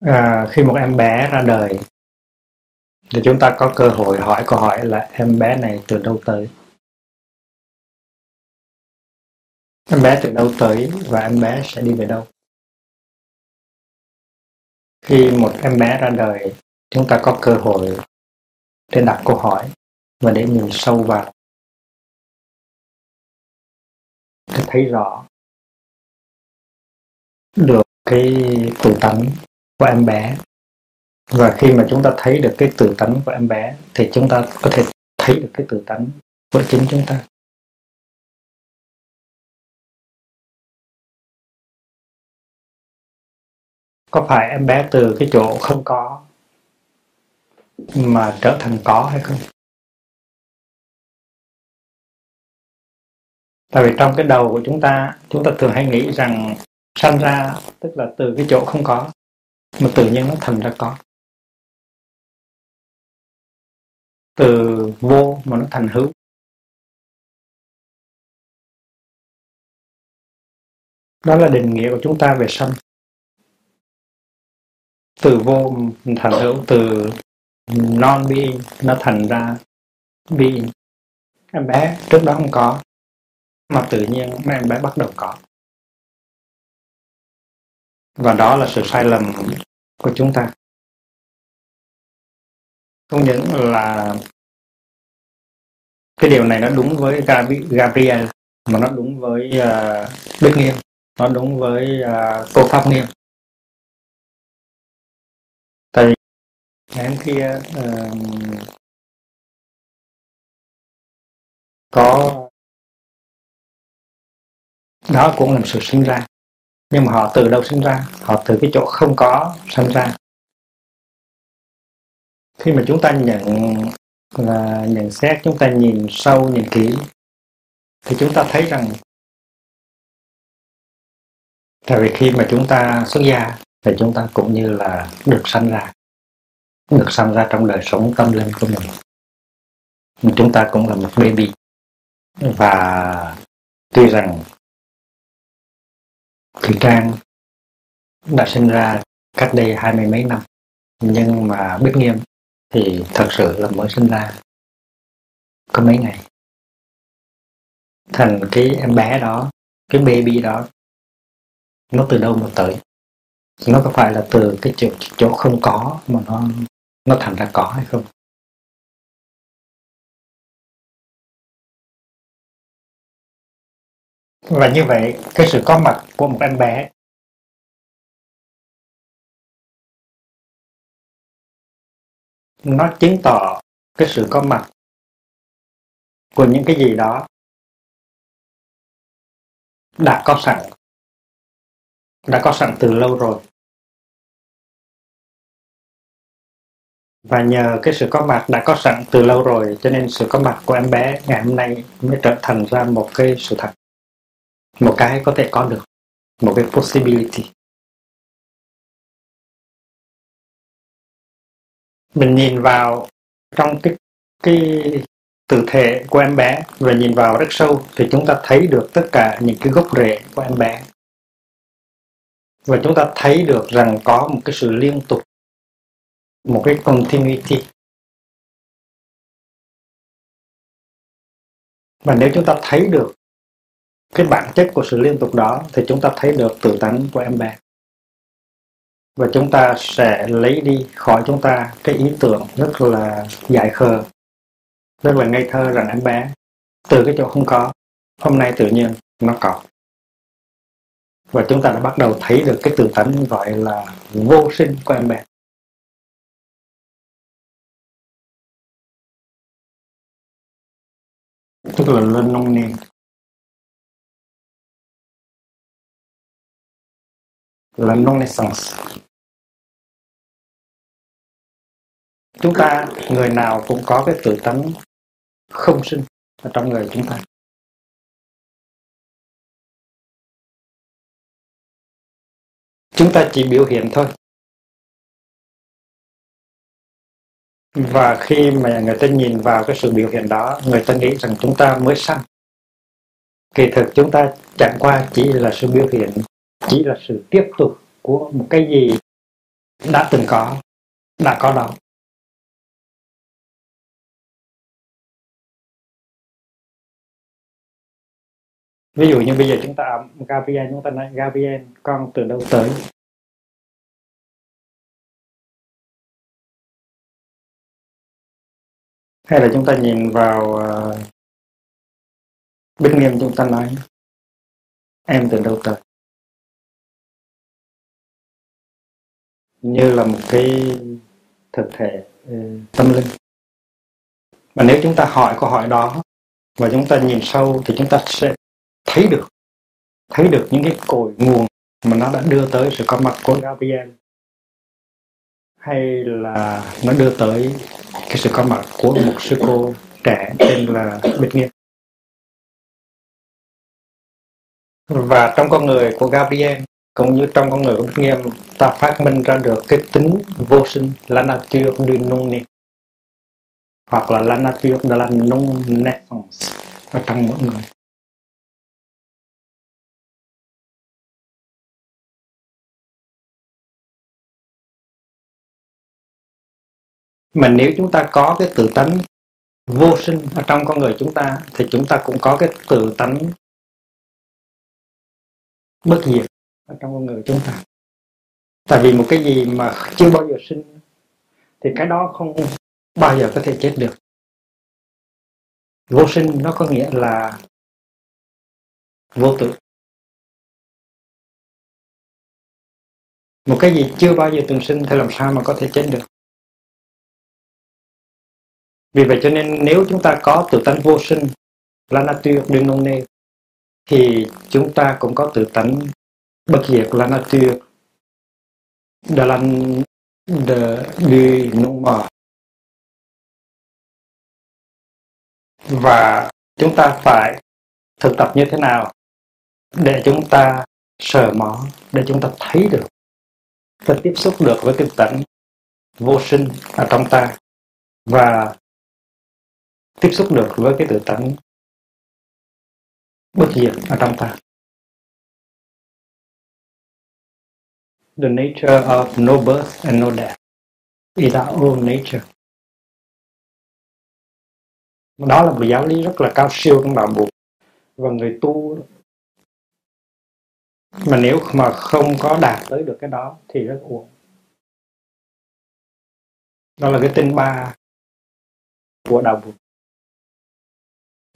à, khi một em bé ra đời thì chúng ta có cơ hội hỏi câu hỏi là em bé này từ đâu tới? Em bé từ đâu tới và em bé sẽ đi về đâu? Khi một em bé ra đời chúng ta có cơ hội để đặt câu hỏi và để nhìn sâu vào. Để thấy rõ được cái tự tánh của em bé. Và khi mà chúng ta thấy được cái tự tánh của em bé, thì chúng ta có thể thấy được cái tự tánh của chính chúng ta. Có phải em bé từ cái chỗ không có mà trở thành có hay không? Tại vì trong cái đầu của chúng ta chúng ta thường hay nghĩ rằng sanh ra tức là từ cái chỗ không có mà tự nhiên nó thành ra có. Từ vô mà nó thành hữu. Đó là định nghĩa của chúng ta về sanh. Từ vô thành hữu, từ non being nó thành ra being. Em bé trước đó không có, mà tự nhiên mấy em bé bắt đầu có và đó là sự sai lầm của chúng ta. Không những là cái điều này nó đúng với Gabriel mà nó đúng với uh, Đức Nghiêm nó đúng với uh, cô Pháp Nghiêm. Tại vì ngày hôm kia uh, có đó cũng là sự sinh ra nhưng mà họ từ đâu sinh ra? Họ từ cái chỗ không có sinh ra. Khi mà chúng ta nhận là nhận xét, chúng ta nhìn sâu, nhìn kỹ, thì chúng ta thấy rằng tại vì khi mà chúng ta xuất gia, thì chúng ta cũng như là được sanh ra, được sanh ra trong đời sống tâm linh của mình. Chúng ta cũng là một baby. Và tuy rằng Thủy Trang đã sinh ra cách đây hai mươi mấy năm. Nhưng mà Bích Nghiêm thì thật sự là mới sinh ra có mấy ngày. Thành cái em bé đó cái baby đó nó từ đâu mà tới? Nó có phải là từ cái chỗ, chỗ không có mà nó nó thành ra có hay không? Và như vậy, cái sự có mặt của một em bé nó chứng tỏ cái sự có mặt của những cái gì đó đã có sẵn, đã có sẵn từ lâu rồi. Và nhờ cái sự có mặt đã có sẵn từ lâu rồi, cho nên sự có mặt của em bé ngày hôm nay mới trở thành ra một cái sự thật một cái có thể có được một cái possibility. Mình nhìn vào trong cái cái từ thể của em bé và nhìn vào rất sâu thì chúng ta thấy được tất cả những cái gốc rễ của em bé. Và chúng ta thấy được rằng có một cái sự liên tục, một cái continuity. Và nếu chúng ta thấy được cái bản chất của sự liên tục đó thì chúng ta thấy được tự tánh của em bé. Và chúng ta sẽ lấy đi khỏi chúng ta cái ý tưởng rất là dài khờ, rất là ngây thơ rằng em bé từ cái chỗ không có, hôm nay tự nhiên nó có. Và chúng ta đã bắt đầu thấy được cái tự tánh gọi là vô sinh của em bé. Tức là lên nông niên. Là non essence chúng ta, người nào cũng có cái tự tánh không sinh ở trong người chúng ta. Chúng ta chỉ biểu hiện thôi. Và khi mà người ta nhìn vào cái sự biểu hiện đó, người ta nghĩ rằng chúng ta mới sanh. Kỳ thực chúng ta chẳng qua chỉ là sự biểu hiện chỉ là sự tiếp tục của một cái gì đã từng có đã có đó. Ví dụ như bây giờ chúng ta Gabriel chúng ta nói Gabriel con từ đâu tới? Hay là chúng ta nhìn vào uh, Bích Nghiêm chúng ta nói em từ đâu tới? Như là một cái thực thể ờ, tâm linh. Mà nếu chúng ta hỏi câu hỏi đó và chúng ta nhìn sâu thì chúng ta sẽ thấy được thấy được những cái cội nguồn mà nó đã đưa tới sự có mặt của Gabriel. Hay là nó đưa tới cái sự có mặt của một sư cô trẻ tên là Bích Nghiệp và trong con người của Gabriel cũng như trong con người của Đức Nghiêm ta phát minh ra được cái tính vô sinh là nature du non né hoặc là la nature de la non naissance ở trong mỗi người. Mà nếu chúng ta có cái tự tánh vô sinh ở trong con người chúng ta, thì chúng ta cũng có cái tự tánh bất diệt ở trong con người chúng ta. Tại vì một cái gì mà chưa bao giờ sinh thì cái đó không bao giờ có thể chết được. Vô sinh nó có nghĩa là vô tự một cái gì chưa bao giờ từng sinh thì làm sao mà có thể chết được? Vì vậy cho nên nếu chúng ta có tự tánh vô sinh la nature đương non nê, thì chúng ta cũng có tự tánh bất diệt la nature de la de du non và chúng ta phải thực tập như thế nào để chúng ta sờ mó, để chúng ta thấy được và tiếp xúc được với cái tánh vô sinh ở trong ta và tiếp xúc được với cái tự tánh bất diệt ở trong ta. The nature of no birth and no death is our own nature. Đó là một giáo lý rất là cao siêu trong đạo Phật và người tu mà nếu mà không có đạt tới được cái đó thì rất uổng. Đó là cái tinh ba của đạo Phật.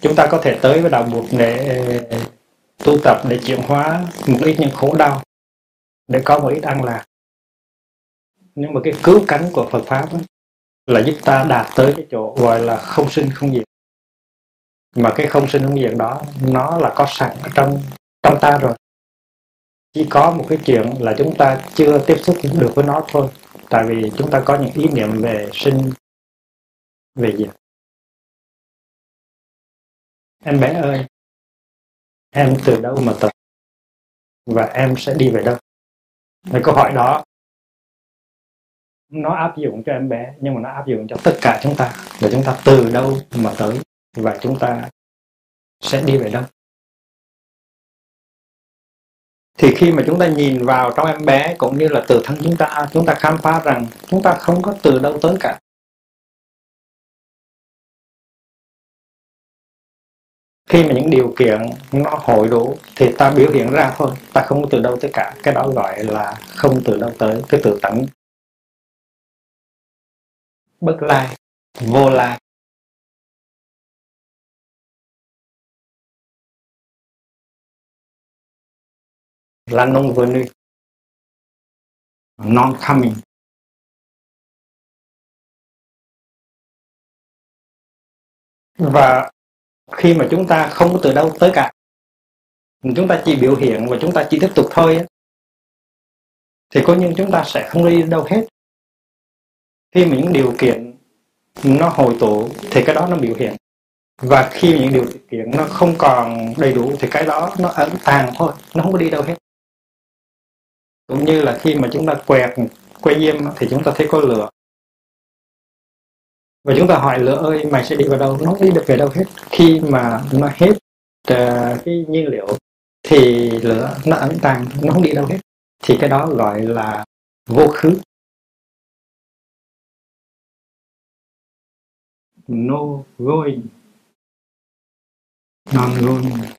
chúng ta có thể tới với đạo Phật để tu tập, để chuyển hóa một ít những khổ đau để có một ít an lạc. Nhưng mà cái cứu cánh của Phật pháp ấy, là giúp ta đạt tới cái chỗ gọi là không sinh không diệt. Mà cái không sinh không diệt đó nó là có sẵn ở trong trong ta rồi. Chỉ có một cái chuyện là chúng ta chưa tiếp xúc được với nó thôi. Tại vì chúng ta có những ý niệm về sinh về diệt. Em bé ơi em từ đâu mà tập? Và em sẽ đi về đâu? Cái câu hỏi đó, nó áp dụng cho em bé, nhưng mà nó áp dụng cho tất cả chúng ta. Để chúng ta từ đâu mà tới? Và chúng ta sẽ đi về đâu? Thì khi mà chúng ta nhìn vào trong em bé, cũng như là từ thân chúng ta chúng ta khám phá rằng chúng ta không có từ đâu tới cả. Khi mà những điều kiện nó hội đủ thì ta biểu hiện ra thôi. Ta không từ đâu tới cả. Cái đó gọi là không từ đâu tới. Cái tự tánh. Bất lai. Vô lai. Là non venu. Non coming. Và khi mà chúng ta không có từ đâu tới cả, chúng ta chỉ biểu hiện và chúng ta chỉ tiếp tục thôi thì có những chúng ta sẽ không đi đâu hết. Khi mà những điều kiện nó hồi tụ thì cái đó nó biểu hiện, và khi những điều kiện nó không còn đầy đủ thì cái đó nó ẩn tàng thôi, nó không có đi đâu hết. Cũng như là khi mà chúng ta quẹt que diêm thì chúng ta thấy có lửa và chúng ta hỏi lửa ơi mày sẽ đi vào đâu? Nó đi được về đâu hết. Khi mà nó hết uh, cái nhiên liệu thì lửa nó ẩn tàng nó không đi đâu hết. Thì cái đó gọi là vô khứ. No going non going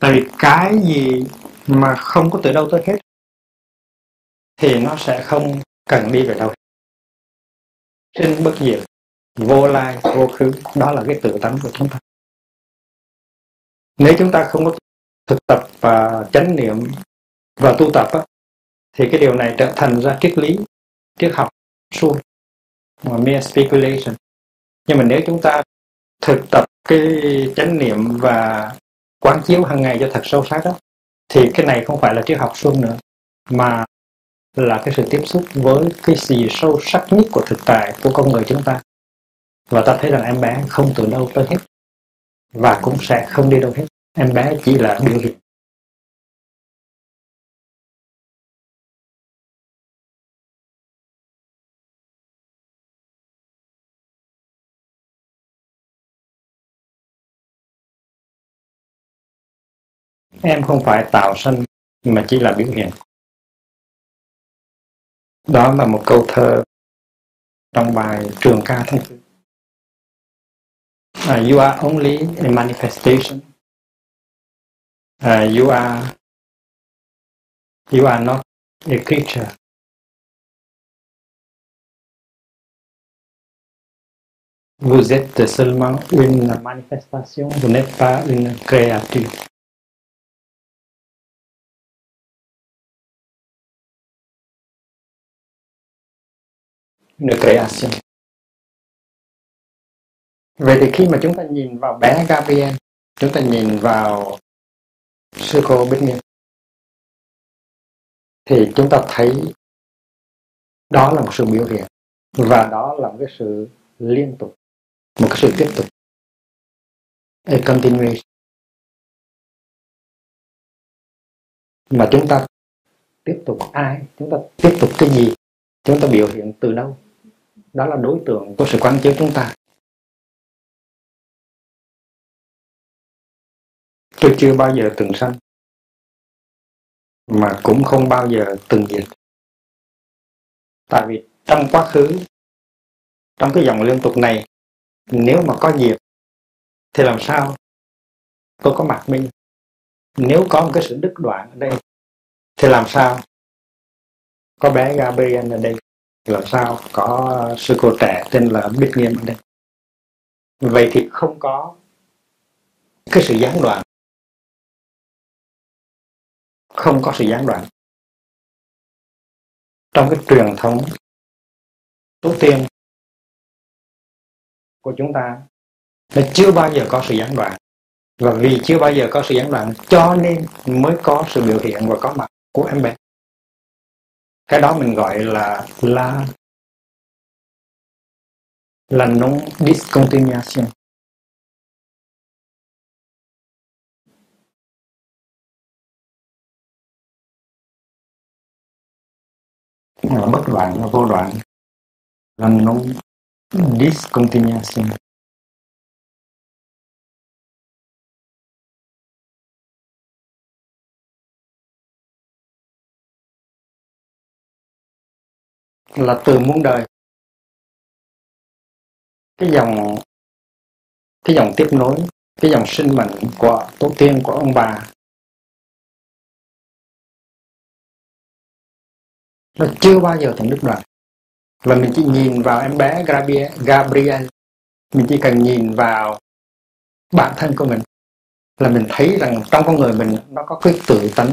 tại vì cái gì mà không có từ đâu tới hết thì nó sẽ không cần đi về đâu sinh bất diệt vô lai vô khứ đó là cái tự tánh của chúng ta. Nếu chúng ta không có thực tập và chánh niệm và tu tập á, thì cái điều này trở thành ra triết lý triết học suông mà mere speculation. Nhưng mà nếu chúng ta thực tập cái chánh niệm và quán chiếu hàng ngày cho thật sâu sắc đó thì cái này không phải là triết học suông nữa mà là cái sự tiếp xúc với cái gì sâu sắc nhất của thực tại, của con người chúng ta. Và ta thấy rằng em bé không từ đâu tới hết, và cũng sẽ không đi đâu hết. Em bé chỉ là biểu hiện. Em không phải tạo sinh mà chỉ là biểu hiện đó là một câu thơ trong bài trường ca thanh tư uh, à, you are only a manifestation. Uh, you are you are not a creature. Vous êtes seulement une manifestation. Vous n'êtes pas une créature. De creation Vậy thì khi mà chúng ta nhìn vào bé Gabriel, chúng ta nhìn vào sư cô Bích Nghiêm, thì chúng ta thấy đó là một sự biểu hiện và đó là một cái sự liên tục, một cái sự tiếp tục. A continuation. Mà chúng ta tiếp tục ai? Chúng ta tiếp tục cái gì? Chúng ta biểu hiện từ đâu? Đó là đối tượng của sự quán chiếu chúng ta. Tôi chưa bao giờ từng sanh, mà cũng không bao giờ từng diệt. Tại vì trong quá khứ, trong cái dòng liên tục này, nếu mà có diệt, thì làm sao tôi có mặt minh nếu có một cái sự đứt đoạn ở đây, thì làm sao có bé Gabriel ở đây? Làm sao? Có sư cô trẻ tên là Bích Nghiêm ở đây. Vậy thì không có cái sự gián đoạn. Không có sự gián đoạn. Trong cái truyền thống tổ tiên của chúng ta là chưa bao giờ có sự gián đoạn. Và vì chưa bao giờ có sự gián đoạn, cho nên mới có sự biểu hiện và có mặt của em bé cái đó mình gọi là la là non discontinuation. Là bất đoạn là vô đoạn là non discontinuation. Là từ muôn đời. Cái dòng cái dòng tiếp nối cái dòng sinh mệnh của tổ tiên của ông bà. Nó chưa bao giờ thành đứt đoạn. Và mình chỉ nhìn vào em bé Gabriel, Gabriel. Mình chỉ cần nhìn vào bản thân của mình. Là mình thấy rằng trong con người mình nó có cái tự tánh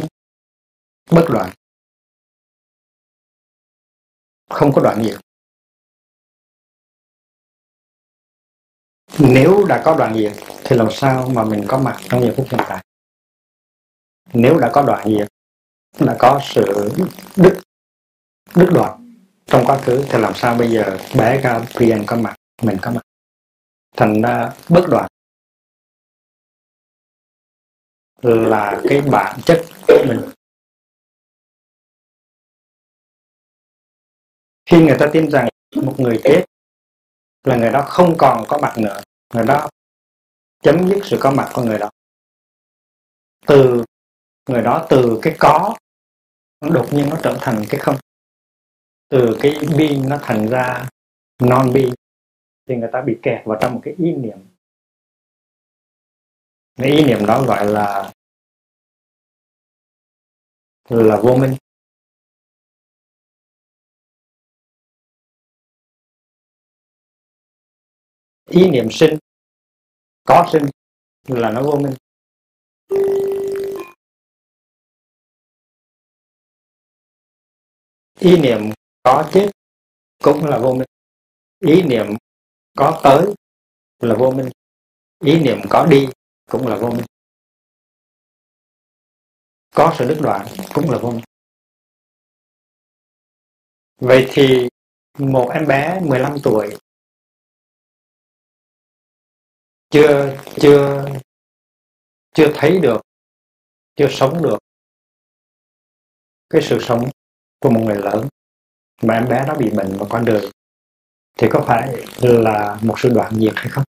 bất đoạn không có đoạn diệt nếu đã có đoạn diệt thì làm sao mà mình có mặt trong giờ phút hiện tại? Nếu đã có đoạn diệt đã có sự đứt đứt đoạn trong quá khứ, thì làm sao bây giờ bé Gabriel có mặt, mình có mặt? Thành ra bất đoạn là cái bản chất của mình. Khi người ta tin rằng một người chết là người đó không còn có mặt nữa, người đó chấm dứt sự có mặt của người đó. Từ người đó, từ cái có đột nhiên nó trở thành cái không. Từ cái bi nó thành ra non bi thì người ta bị kẹt vào trong một cái ý niệm. Cái ý niệm đó gọi là là vô minh. Ý niệm sinh, có sinh là nó vô minh. Ý niệm có chết cũng là vô minh. Ý niệm có tới là vô minh. Ý niệm có đi cũng là vô minh. Có sự đứt đoạn cũng là vô minh. Vậy thì một em bé 15 tuổi chưa chưa chưa thấy được, chưa sống được cái sự sống của một người lớn. Mà em bé đó bị bệnh và qua đời thì có phải là một sự đoạn diệt hay không?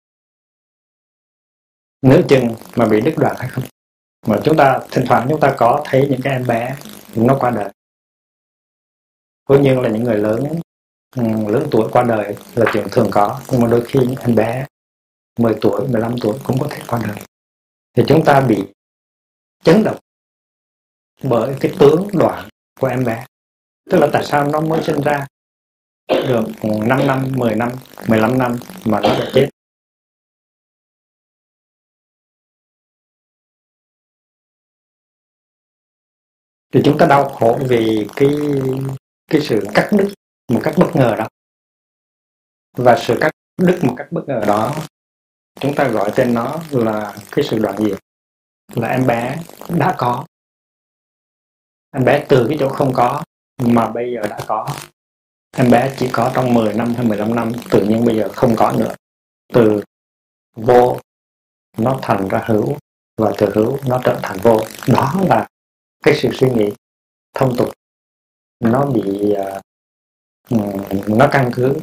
Nếu chừng mà bị đứt đoạn hay không? Mà chúng ta, thỉnh thoảng chúng ta có thấy những cái em bé, nó qua đời. Cũng nhiên là những người lớn ừ, lớn tuổi qua đời là chuyện thường có. Nhưng mà đôi khi những em bé 10 tuổi 15 tuổi cũng có thể qua đời. Thì chúng ta bị chấn động bởi cái tướng đoạn của em bé. Tức là tại sao nó mới sinh ra được 5 năm 10 năm 15 năm mà nó đã chết? Thì chúng ta đau khổ vì cái cái sự cắt đứt một cách bất ngờ đó. Và sự cắt đứt một cách bất ngờ đó chúng ta gọi tên nó là cái sự đoạn diệt. Là em bé đã có. Em bé từ cái chỗ không có mà bây giờ đã có. Em bé chỉ có trong 10 năm hay 15 năm tự nhiên bây giờ không có nữa. Từ vô nó thành ra hữu và từ hữu nó trở thành vô. Đó là cái sự suy nghĩ thông tục. Nó bị uh, nó căn cứ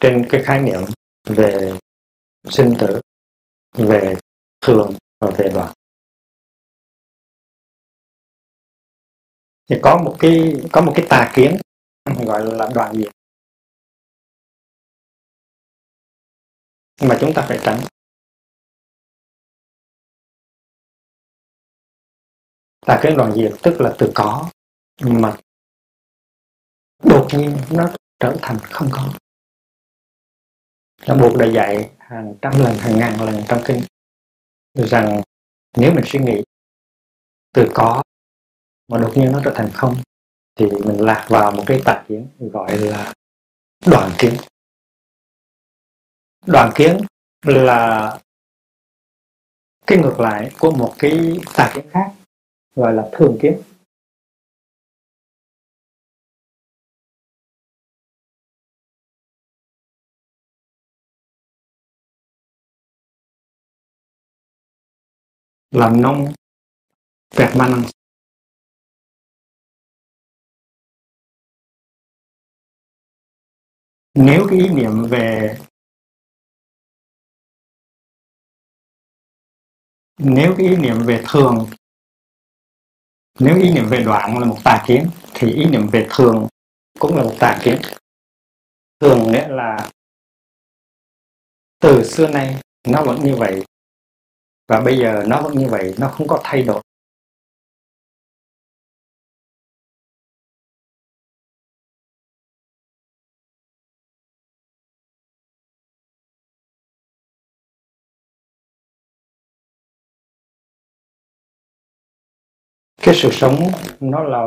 trên cái khái niệm về sinh tử về thường và về đoạn thì có một cái, có một cái tà kiến, gọi là đoạn diệt. Mà chúng ta phải tránh. Tà kiến đoạn diệt tức là từ có mà đột nhiên nó trở thành không có nó buộc đã dạy hàng trăm lần hàng ngàn lần trong kinh rằng nếu mình suy nghĩ từ có mà đột nhiên nó trở thành không thì mình lạc vào một cái tà kiến gọi là đoàn kiến. Đoàn kiến là cái ngược lại của một cái tà kiến khác gọi là thường kiến làm nông permanence nếu cái ý niệm về nếu cái ý niệm về thường, nếu ý niệm về đoạn là một tà kiến, thì ý niệm về thường cũng là một tà kiến. Thường nghĩa là từ xưa nay nó vẫn như vậy và bây giờ nó vẫn như vậy, nó không có thay đổi. Cái sự sống nó là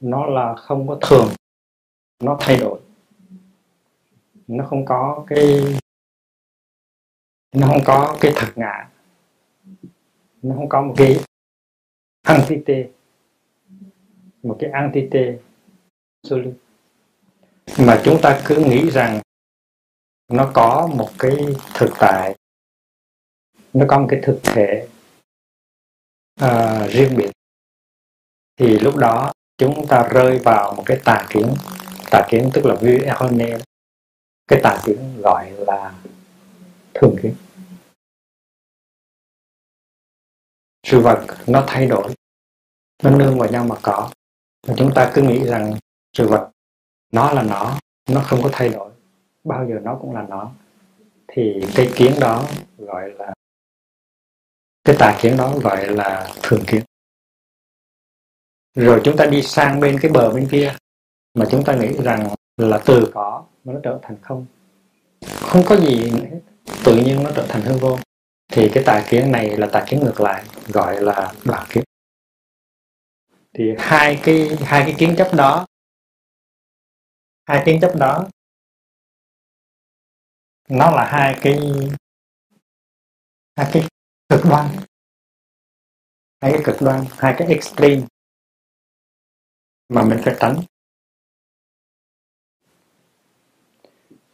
nó là không có thường, nó thay đổi. Nó không có cái, nó không có cái thật ngã nó không có một cái antite một cái antite absolute. Mà chúng ta cứ nghĩ rằng nó có một cái thực tại nó có một cái thực thể uh, riêng biệt. Thì lúc đó chúng ta rơi vào một cái tà kiến. Tà kiến tức là view cái tà kiến gọi là thường kiến. Sự vật nó thay đổi, nó nương vào nhau mà có. Mà chúng ta cứ nghĩ rằng sự vật nó là nó nó không có thay đổi, bao giờ nó cũng là nó. Thì cái kiến đó gọi là, cái tà kiến đó gọi là thường kiến. Rồi chúng ta đi sang bên cái bờ bên kia, mà chúng ta nghĩ rằng là từ có mà nó trở thành không. Không có gì nữa hết tự nhiên nó trở thành hư vô thì cái tà kiến này là tà kiến ngược lại gọi là đoạn kiến. Thì hai cái hai cái kiến chấp đó hai kiến chấp đó nó là hai cái hai cái cực đoan. Hai cái cực đoan hai cái extreme mà mình phải tránh.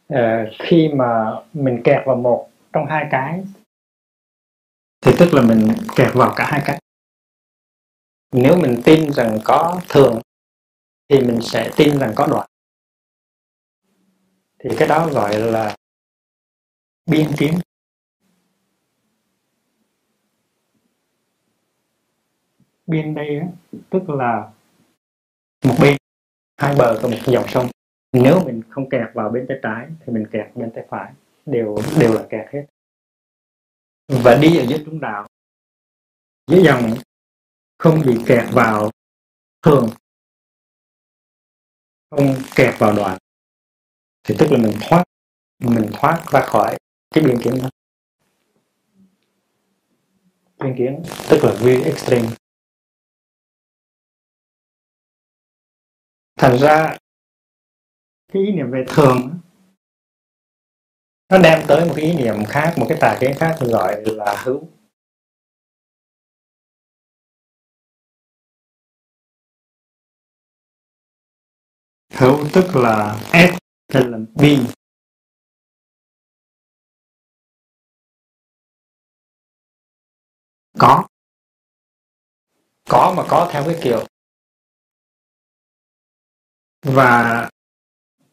À, khi mà mình kẹt vào một trong hai cái thì tức là mình kẹt vào cả hai cách. Nếu mình tin rằng có thường thì mình sẽ tin rằng có đoạn. Thì cái đó gọi là biên kiến. Biên đây á, tức là một bên hai bờ của một dòng sông. Nếu mình không kẹt vào bên tay trái thì mình kẹt bên tay phải. Đều đều là kẹt hết và đi ở dưới trung đạo. Dưới dòng không bị kẹt vào thường. Không kẹt vào đoạn. Thì tức là mình thoát mình thoát ra khỏi cái biên kiến đó. Biên kiến tức là view extreme. Thành ra cái ý niệm về thường nó đem tới một cái ý niệm khác một cái tà kiến khác gọi là hữu. Hữu tức là s hay là being. Có. Có mà có theo cái kiểu. Và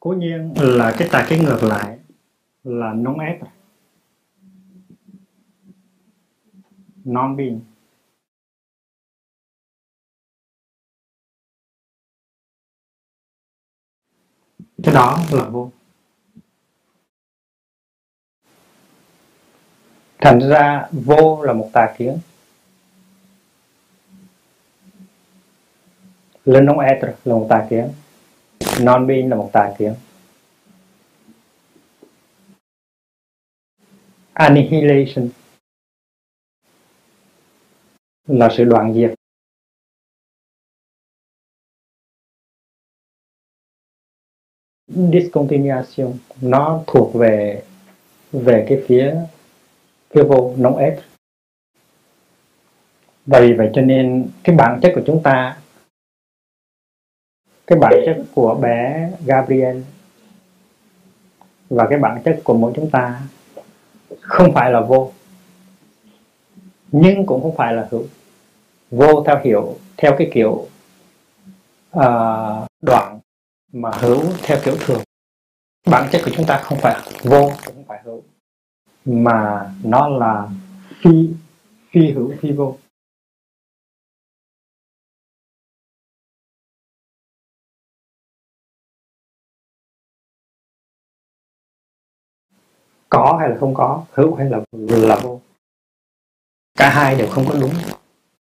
cố nhiên là cái tài cái ngược lại là non ép non being cái đó là vô. Thành ra vô là một tà kiến. Lên non ether là một tà kiến. Non being là một tà kiến. Annihilation. Là sự đoạn diệt. Discontinuation. Nó thuộc về về cái phía phía vô nóng ép. Và vì vậy cho nên cái bản chất của chúng ta, cái bản chất của bé Gabriel và cái bản chất của mỗi chúng ta không phải là vô nhưng cũng không phải là hữu. Vô theo hiểu theo cái kiểu uh, đoạn mà hữu theo kiểu thường. Bản chất của chúng ta không phải vô cũng không phải hữu mà nó là phi phi hữu phi vô. Có hay là không có, hữu hay là là vô. Cả hai đều không có đúng.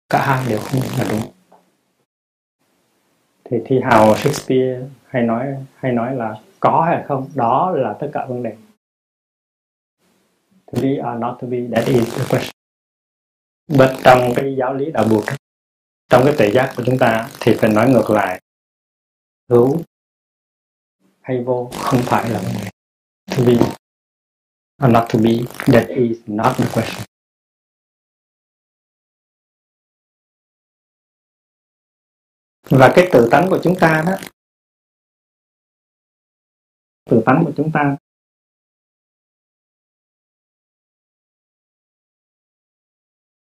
Cả hai đều không là đúng. Thì thi hào Shakespeare hay nói hay nói là có hay là không, đó là tất cả vấn đề. To be or not to be, that is the question. But trong cái giáo lý đạo buộc trong cái tự giác của chúng ta thì phải nói ngược lại. Hữu hay vô không phải là vấn đề. To be or not to be, that is not the question. Và cái tự tánh của chúng ta đó, tự tánh của chúng ta,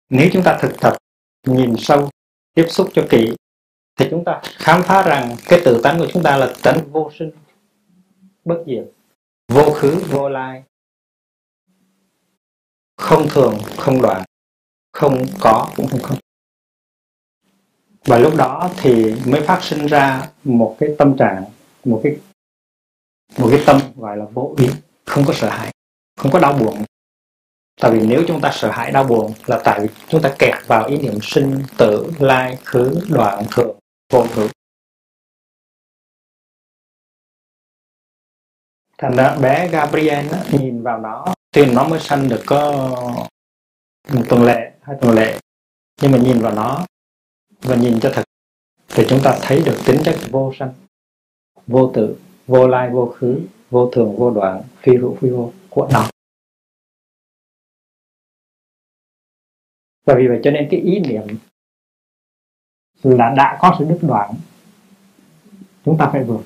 nếu chúng ta thực tập, nhìn sâu, tiếp xúc cho kỹ, thì chúng ta khám phá rằng cái tự tánh của chúng ta là tánh vô sinh, bất diệt, vô khứ, vô lai không thường, không đoạn, không có cũng không không. Và lúc đó thì mới phát sinh ra một cái tâm trạng, một cái một cái tâm gọi là vô ý, không có sợ hãi, không có đau buồn. Tại vì nếu chúng ta sợ hãi, đau buồn là tại vì chúng ta kẹt vào ý niệm sinh, tử, lai, khứ, đoạn thượng vô thượng thành ra bé Gabriel nhìn vào nó tuy nó mới sanh được có một tuần lệ hai tuần lệ nhưng mà nhìn vào nó và nhìn cho thật thì chúng ta thấy được tính chất vô sanh, vô tự, vô lai, vô khứ, vô thường, vô đoạn, phi hữu, phi vô của nó. Và vì vậy cho nên cái ý niệm là đã có sự đứt đoạn, chúng ta phải vượt.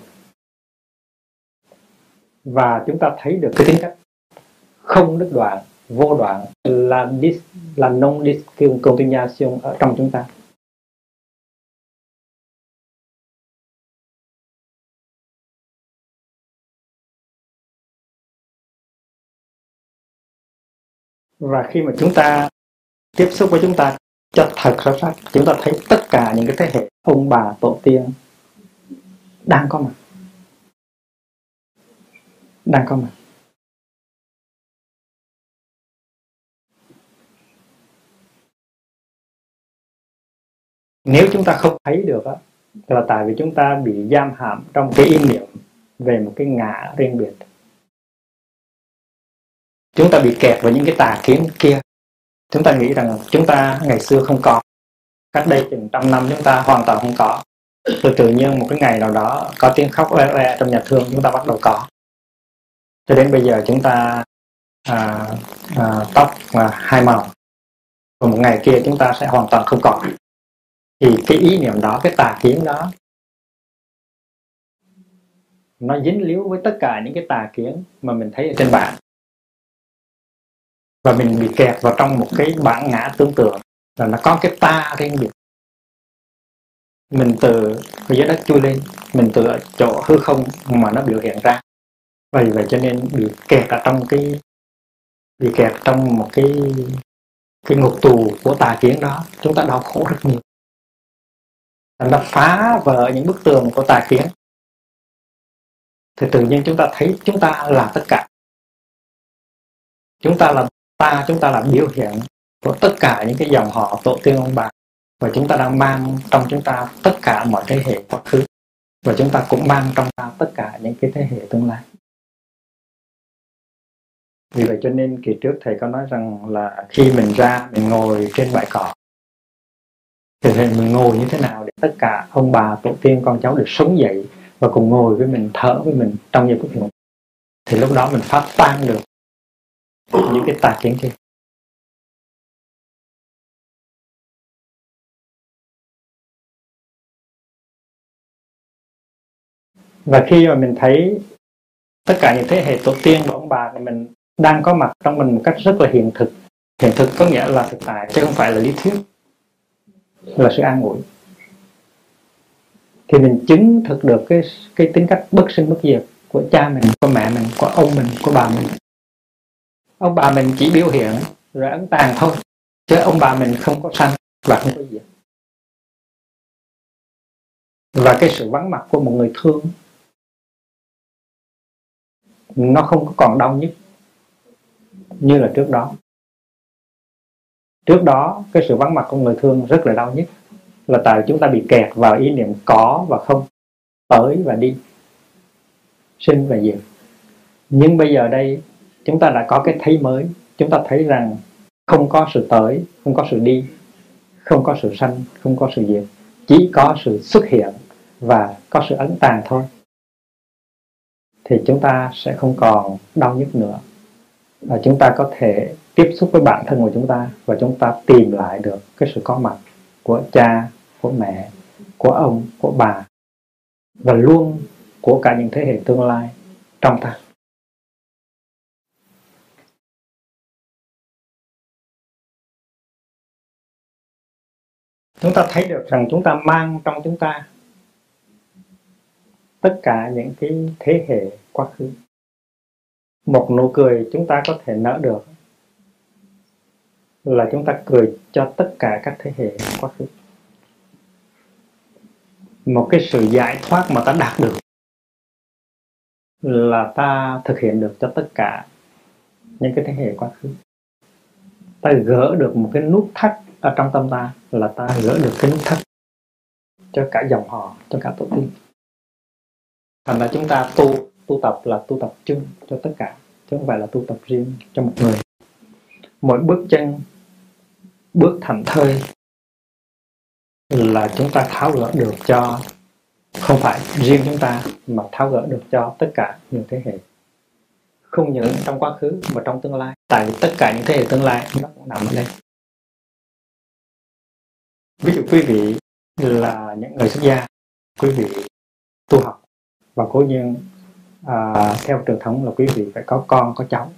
Và chúng ta thấy được cái tính cách không đứt đoạn vô đoạn là dis, là non discontinuation ở trong chúng ta. Và khi mà chúng ta tiếp xúc với chúng ta cho thật rõ sắc chúng ta thấy tất cả những cái thế hệ ông bà tổ tiên đang có mặt. Đang có mặt. Nếu chúng ta không thấy được đó, là tại vì chúng ta bị giam hãm trong cái ý niệm về một cái ngã riêng biệt. Chúng ta bị kẹt vào những cái tà kiến kia. Chúng ta nghĩ rằng chúng ta ngày xưa không có. Cách đây chừng trăm năm chúng ta hoàn toàn không có. Rồi tự nhiên một cái ngày nào đó có tiếng khóc oe oe trong nhà thương chúng ta bắt đầu có. Cho đến bây giờ chúng ta à, à, tóc à, hai màu. Và một ngày kia chúng ta sẽ hoàn toàn không còn thì cái ý niệm đó, cái tà kiến đó, nó dính líu với tất cả những cái tà kiến mà mình thấy ở trên bảng và mình bị kẹt vào trong một cái bản ngã tưởng tượng là nó có cái ta riêng biệt. Mình từ dưới đất chui lên, mình từ ở chỗ hư không mà nó biểu hiện ra. Vì vậy cho nên bị kẹt ở trong cái, bị kẹt trong một cái cái ngục tù của tà kiến đó. Chúng ta đau khổ rất nhiều đập phá vỡ những bức tường của tà kiến. Thì tự nhiên chúng ta thấy chúng ta là tất cả. Chúng ta là ta, chúng ta là biểu hiện của tất cả những cái dòng họ tổ tiên ông bà. Và chúng ta đang mang trong chúng ta tất cả mọi thế hệ quá khứ. Và chúng ta cũng mang trong ta tất cả những cái thế hệ tương lai. Vì vậy cho nên kỳ trước thầy có nói rằng là khi mình ra, mình ngồi trên bãi cỏ thì thì mình ngồi như thế nào để tất cả ông bà, tổ tiên, con cháu được sống dậy và cùng ngồi với mình, thở với mình trong những phút ngủ. Thì lúc đó mình phát tan được những cái tà kiến kia. Và khi mà mình thấy tất cả những thế hệ tổ tiên của ông bà thì mình đang có mặt trong mình một cách rất là hiện thực hiện thực có nghĩa là thực tại, chứ không phải là lý thuyết là sự an ủi. Thì mình chứng thực được cái cái tính cách bất sinh bất diệt của cha mình, của mẹ mình, của ông mình, của bà mình. Ông bà mình chỉ biểu hiện rồi ấn tàn thôi, chứ ông bà mình không có sanh và không có diệt. Và cái sự vắng mặt của một người thương, nó không còn đau nhất như là trước đó trước đó, cái sự vắng mặt của người thương rất là đau nhất là tại chúng ta bị kẹt vào ý niệm có và không, tới và đi, sinh và diệt. Nhưng bây giờ đây, chúng ta đã có cái thấy mới, chúng ta thấy rằng không có sự tới, không có sự đi, không có sự sanh, không có sự diệt, chỉ có sự xuất hiện và có sự ấn tàn thôi. Thì chúng ta sẽ không còn đau nhức nữa, và chúng ta có thể tiếp xúc với bản thân của chúng ta và chúng ta tìm lại được cái sự có mặt của cha, của mẹ, của ông, của bà và luôn của cả những thế hệ tương lai trong ta. Chúng ta thấy được rằng chúng ta mang trong chúng ta tất cả những cái thế hệ quá khứ. Một nụ cười chúng ta có thể nở được là chúng ta cười cho tất cả các thế hệ quá khứ. Một cái sự giải thoát mà ta đạt được là ta thực hiện được cho tất cả những cái thế hệ quá khứ. Ta gỡ được một cái nút thắt ở trong tâm ta là ta gỡ được cái nút thắt cho cả dòng họ, cho cả tổ tiên. Thành ra chúng ta tu tu tập là tu tập chung cho tất cả, chứ không phải là tu tập riêng cho một người mỗi bước chân bước thành thơi là chúng ta tháo gỡ được cho không phải riêng chúng ta mà tháo gỡ được cho tất cả những thế hệ. Không những trong quá khứ mà trong tương lai tại vì tất cả những thế hệ tương lai nó cũng nằm ở đây. Ví dụ quý vị là những người xuất gia quý vị tu học và cố nhiên à, theo truyền thống là quý vị phải có con có cháu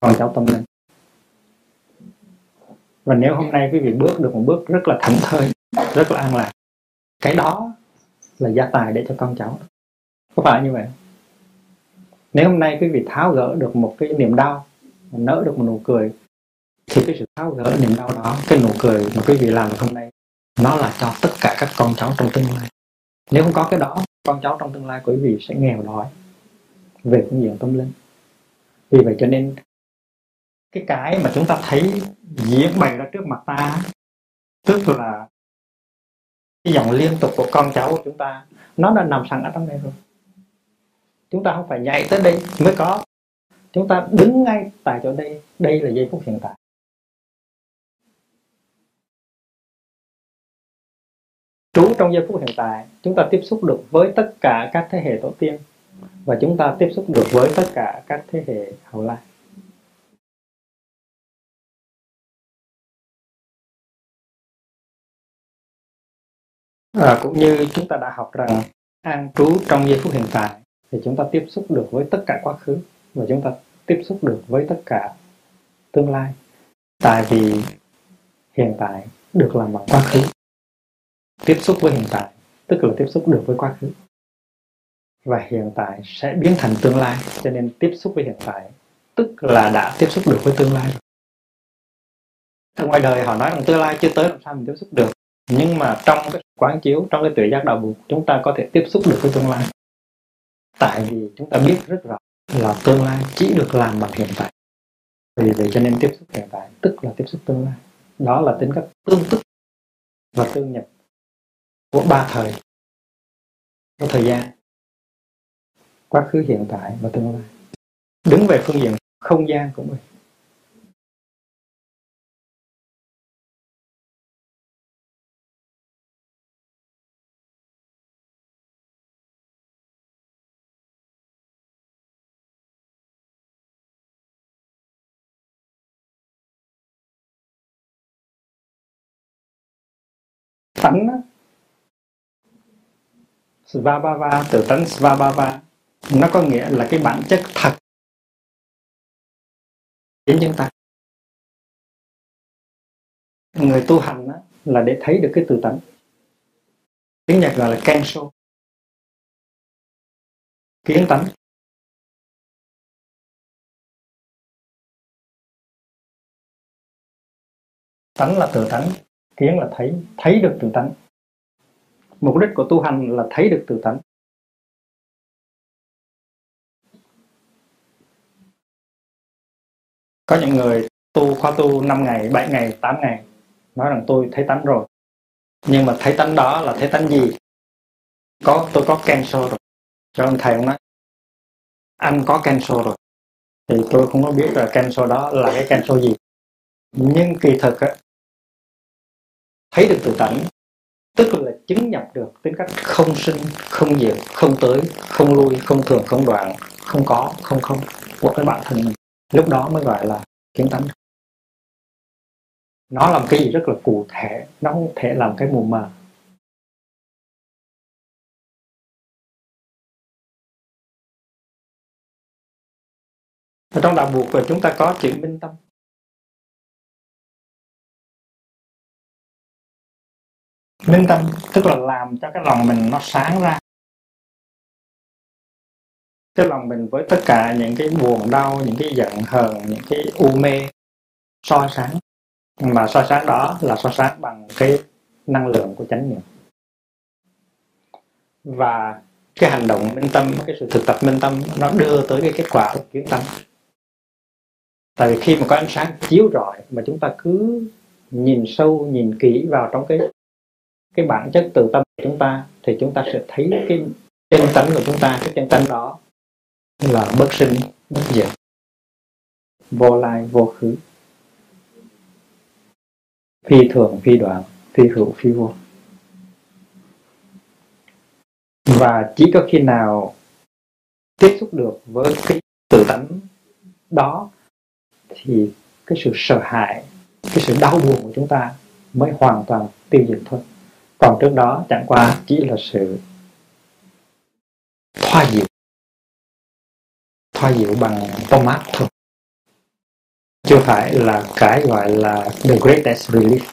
con cháu tâm linh và nếu hôm nay quý vị bước được một bước rất là thảnh thơi, rất là an lạc, cái đó là gia tài để cho con cháu. Có phải như vậy? Nếu hôm nay quý vị tháo gỡ được một cái niềm đau nỡ được một nụ cười, thì cái sự tháo gỡ niềm đau đó, cái nụ cười mà quý vị làm được hôm nay, nó là cho tất cả các con cháu trong tương lai. Nếu không có cái đó, con cháu trong tương lai của quý vị sẽ nghèo đói, về phương diện tâm linh. Vì vậy cho nên cái cái mà chúng ta thấy diễn bày ra trước mặt ta, tức là cái dòng liên tục của con cháu của chúng ta, nó đã nằm sẵn ở trong đây rồi. Chúng ta không phải nhảy tới đây mới có. Chúng ta đứng ngay tại chỗ đây. Đây là giây phút hiện tại. Trú trong giây phút hiện tại, chúng ta tiếp xúc được với tất cả các thế hệ tổ tiên và chúng ta tiếp xúc được với tất cả các thế hệ hậu lai. À, cũng như chúng ta đã học rằng an trú trong giây phút hiện tại thì chúng ta tiếp xúc được với tất cả quá khứ và chúng ta tiếp xúc được với tất cả tương lai. Tại vì hiện tại được làm bằng quá khứ. Tiếp xúc với hiện tại tức là tiếp xúc được với quá khứ. Và hiện tại sẽ biến thành tương lai cho nên tiếp xúc với hiện tại tức là đã tiếp xúc được với tương lai. Ở ngoài đời họ nói rằng tương lai chưa tới làm sao mình tiếp xúc được nhưng mà trong cái quán chiếu, trong cái tự giác đạo buộc chúng ta có thể tiếp xúc được với tương lai. Tại vì chúng ta biết rất rõ là tương lai chỉ được làm bằng hiện tại. Vì vậy cho nên tiếp xúc hiện tại, tức là tiếp xúc tương lai. Đó là tính cách tương tức và tương nhập của ba thời, của thời gian, quá khứ, hiện tại và tương lai. Đứng về phương diện không gian cũng vậy. Tánh Svabhava từ tánh Svabhava. Nó có nghĩa là cái bản chất thật. Đến chúng ta người tu hành đó, là để thấy được cái từ tánh tiếng nhật gọi là kenso. Kiến tánh tánh là tự tánh kiến là thấy thấy được tự tánh. Mục đích của tu hành là thấy được tự tánh. Có những người tu khóa tu 5 ngày 7 ngày 8 ngày nói rằng tôi thấy tánh rồi. Nhưng mà thấy tánh đó là thấy tánh gì? Có tôi có cancer rồi. Cho ông thầy ông nói. Anh có cancer rồi. Thì tôi không có biết là cancer đó là cái cancer gì. Nhưng kỳ thực á, thấy được tự tánh tức là chứng nhập được tính cách không sinh, không diệt không tới, không lui, không thường, không đoạn, không có, không không, của cái bản thân mình. Lúc đó mới gọi là kiến tánh. Nó làm cái gì rất là cụ thể, nó không thể làm cái mù mờ. Ở trong đạo buộc chúng ta có chữ minh tâm. Minh tâm tức là làm cho cái lòng mình nó sáng ra. Cái lòng mình với tất cả những cái buồn, đau, những cái giận, hờn, những cái u mê soi sáng. Mà soi sáng đó là soi sáng bằng cái năng lượng của chánh niệm. Và cái hành động minh tâm, cái sự thực tập minh tâm nó đưa tới cái kết quả kiến tâm. Tại vì khi mà có ánh sáng chiếu rọi mà chúng ta cứ nhìn sâu, nhìn kỹ vào trong cái cái bản chất tự tâm của chúng ta, thì chúng ta sẽ thấy cái chân tánh của chúng ta, cái chân tánh đó là bất sinh, bất diệt. Vô lai, vô khứ. Phi thường, phi đoạn, phi hữu, phi vô. Và chỉ có khi nào tiếp xúc được với cái tự tánh đó, thì cái sự sợ hãi, cái sự đau buồn của chúng ta mới hoàn toàn tiêu diệt thôi còn trước đó chẳng qua chỉ là sự thoa dịu thoa dịu bằng tông mát thôi. Chưa phải là cái gọi là the greatest relief.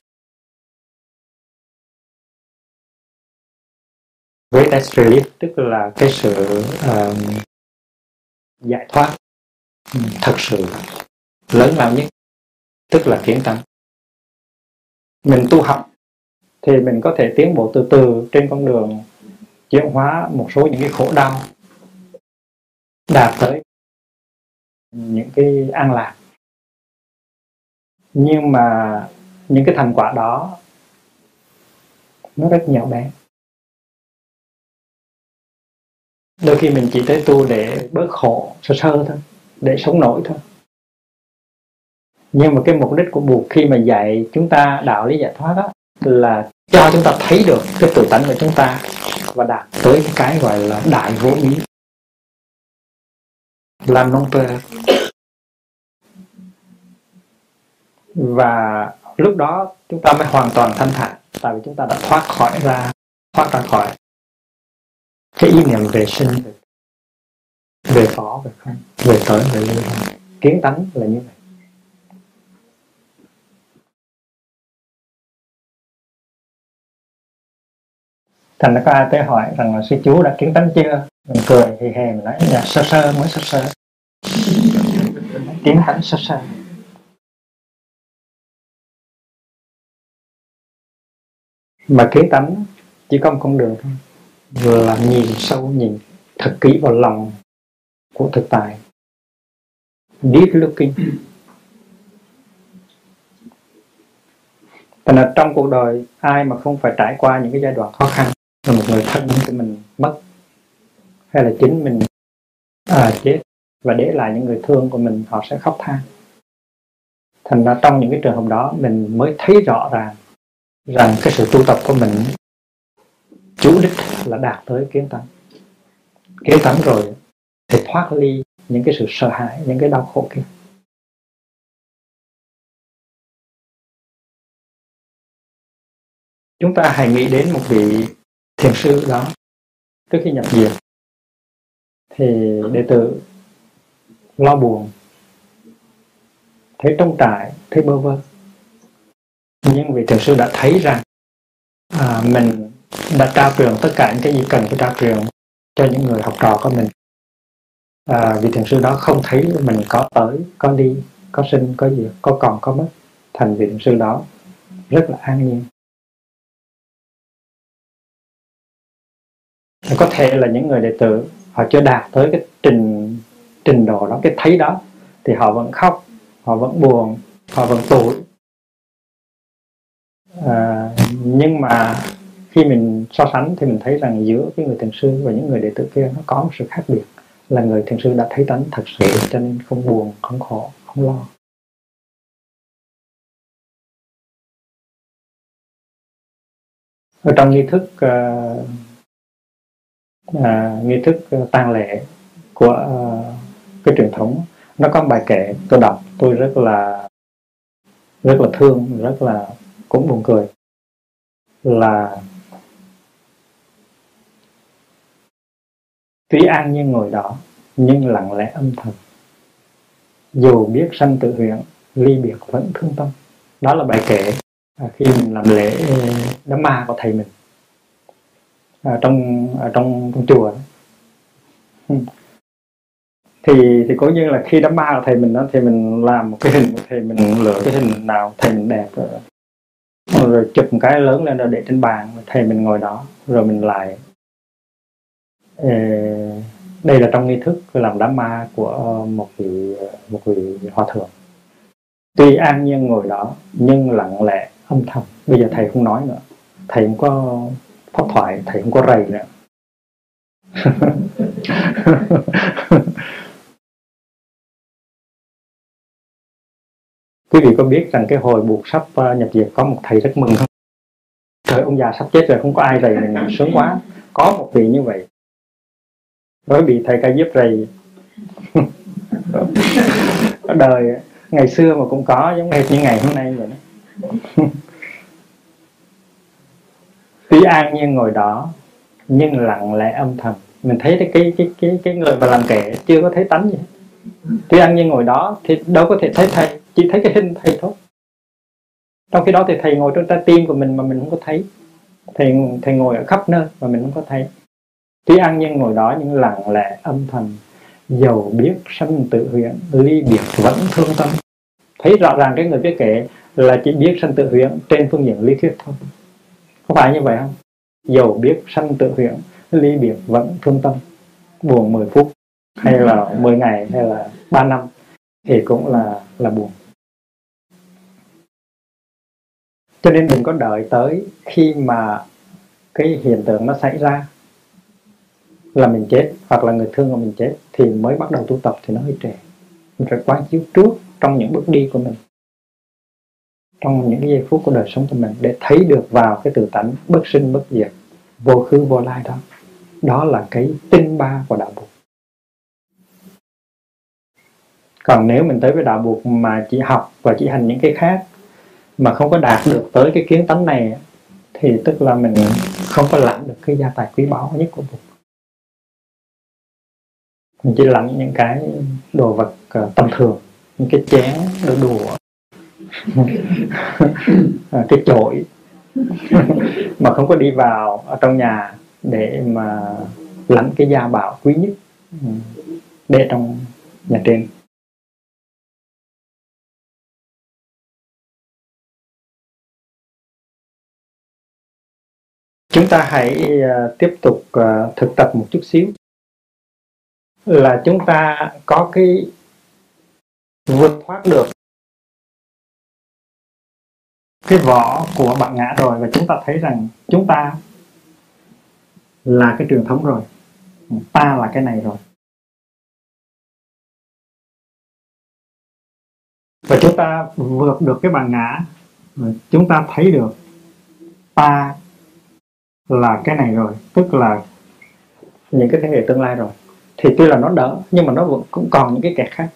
Greatest relief tức là cái sự um, giải thoát um, thật sự lớn lao nhất tức là kiến tâm, mình tu học thì mình có thể tiến bộ từ từ trên con đường chuyển hóa một số những cái khổ đau, đạt tới những cái an lạc. Nhưng mà những cái thành quả đó nó rất nhỏ bé. Đôi khi mình chỉ tới tu để bớt khổ, sơ sơ thôi, để sống nổi thôi. Nhưng mà cái mục đích của buộc khi mà dạy chúng ta đạo lý giải thoát đó là cho chúng ta thấy được cái tự tánh của chúng ta và đạt tới cái gọi là đại vô ý. Làm nông tơ và lúc đó chúng ta mới hoàn toàn thanh thản, tại vì chúng ta đã thoát khỏi ra, thoát ra khỏi cái ý niệm về sinh về có, về không, về tới, về lui kiến tánh là như vậy. Thành ra có ai tới hỏi rằng là sư chú đã kiến tánh chưa? Mình cười thì hề mình nói là sơ sơ, mới sơ sơ. Kiến tánh sơ sơ. Mà kiến tánh chỉ có một con đường thôi. Vừa là nhìn sâu, nhìn thật kỹ vào lòng của thực tại. Deep looking Thành là trong cuộc đời, ai mà không phải trải qua những cái giai đoạn khó khăn người thân của mình mất hay là chính mình à, chết và để lại những người thương của mình họ sẽ khóc than. Thành ra trong những cái trường hợp đó mình mới thấy rõ ràng rằng cái sự tu tập của mình chủ đích là đạt tới kiến tánh. Kiến tánh rồi thì thoát ly những cái sự sợ hãi những cái đau khổ kia. Chúng ta hãy nghĩ đến một vị thiền sư đó trước khi nhập viện thì đệ tử lo buồn thấy trống trải thấy bơ vơ. Nhưng vị thiền sư đã thấy rằng à, mình đã trao truyền tất cả những cái gì cần phải trao truyền cho những người học trò của mình. À, vị thiền sư đó không thấy mình có tới có đi có sinh có gì có còn có mất. Thành vị thiền sư đó rất là an nhiên. Có thể là những người đệ tử họ chưa đạt tới cái trình trình độ đó cái thấy đó thì họ vẫn khóc họ vẫn buồn họ vẫn tủi. À, nhưng mà khi mình so sánh thì mình thấy rằng giữa cái người thiền sư và những người đệ tử kia nó có một sự khác biệt. Là người thiền sư đã thấy tánh thật sự cho nên không buồn không khổ không lo. Ở trong nghi thức uh, à, nghi thức ờ, tang lễ của à, cái truyền thống. Nó có bài kể tôi đọc tôi rất là rất là thương rất là cũng buồn cười. Là tuy an như ngồi đó nhưng lặng lẽ âm thầm. Dù biết sanh tự huyện ly biệt vẫn thương tâm. Đó là bài kể à, khi mình làm lễ ờ, đám ma của thầy mình à, trong à, trong trong chùa. Đó. thì thì cố nhiên là khi đám ma của thầy mình đó thì mình làm một cái hình của thầy mình lựa cái hình nào thầy mình đẹp rồi, rồi chụp một cái lớn lên rồi để trên bàn thầy mình ngồi đó rồi mình lại đây là trong nghi thức làm đám ma của một vị một vị hòa thượng. Tuy an nhiên ngồi đó nhưng lặng lẽ âm thầm. Bây giờ thầy không nói nữa. Thầy không có pháp thoại thầy không có rầy nữa. Quý vị có biết rằng cái hồi buộc sắp ờ, nhập viện có một thầy rất mừng không? Trời, ông già sắp chết rồi, không có ai rầy mình, sướng quá. Có một vị như vậy. Mới bị thầy ca giúp rầy. Ở đời, ngày xưa mà cũng có, giống như ngày hôm nay vậy đó. an nhiên ngồi đó nhưng lặng lẽ âm thầm. Mình thấy cái cái cái cái, người mà làm kẻ chưa có thấy tánh gì tuy an nhiên ngồi đó thì đâu có thể thấy thầy chỉ thấy cái hình thầy thôi. Trong khi đó thì thầy ngồi trong trái tim của mình mà mình không có thấy. Thầy thầy ngồi ở khắp nơi mà mình không có thấy. Tuy an nhiên ngồi đó nhưng lặng lẽ âm thầm giàu biết sanh tự huyễn ly biệt vẫn thương tâm. Thấy rõ ràng cái người viết kể là chỉ biết sanh tự huyễn trên phương diện lý thuyết thôi có phải như vậy không? Giàu biết sanh tự huyễn ly biệt vẫn thương tâm. Buồn 10 phút, hay là 10 ngày, hay là 3 năm, thì cũng là là buồn. Cho nên đừng có đợi tới khi mà cái hiện tượng nó xảy ra là mình chết, hoặc là người thương của mình chết, thì mới bắt đầu tu tập thì nó hơi trễ. Mình phải quán chiếu trước trong những bước đi của mình trong những giây phút của đời sống của mình để thấy được vào cái tự tánh bất sinh bất diệt, vô khứ vô lai đó. Đó là cái tinh ba của đạo buộc. Còn nếu mình tới với đạo buộc mà chỉ học và chỉ hành những cái khác mà không có đạt được tới cái kiến tánh này, thì tức là mình không có lãnh được cái gia tài quý báu nhất của buộc. Mình chỉ lãnh những cái đồ vật ờ, tầm thường, những cái chén, đồ đùa. Ờ, cái chổi. Mà không có đi vào ở trong nhà để mà lãnh cái gia bảo quý nhất ừ, để trong nhà trên. Chúng ta hãy ờ, tiếp tục ờ, thực tập một chút xíu. Là chúng ta có cái vượt thoát được cái vỏ của bản ngã rồi và chúng ta thấy rằng chúng ta là cái truyền thống rồi. Ta là cái này rồi. Và chúng ta vượt được cái bản ngã, chúng ta thấy được ta là cái này rồi, tức là những cái thế hệ tương lai rồi. Thì tuy là nó đỡ, nhưng mà nó vẫn cũng còn những cái kẹt khác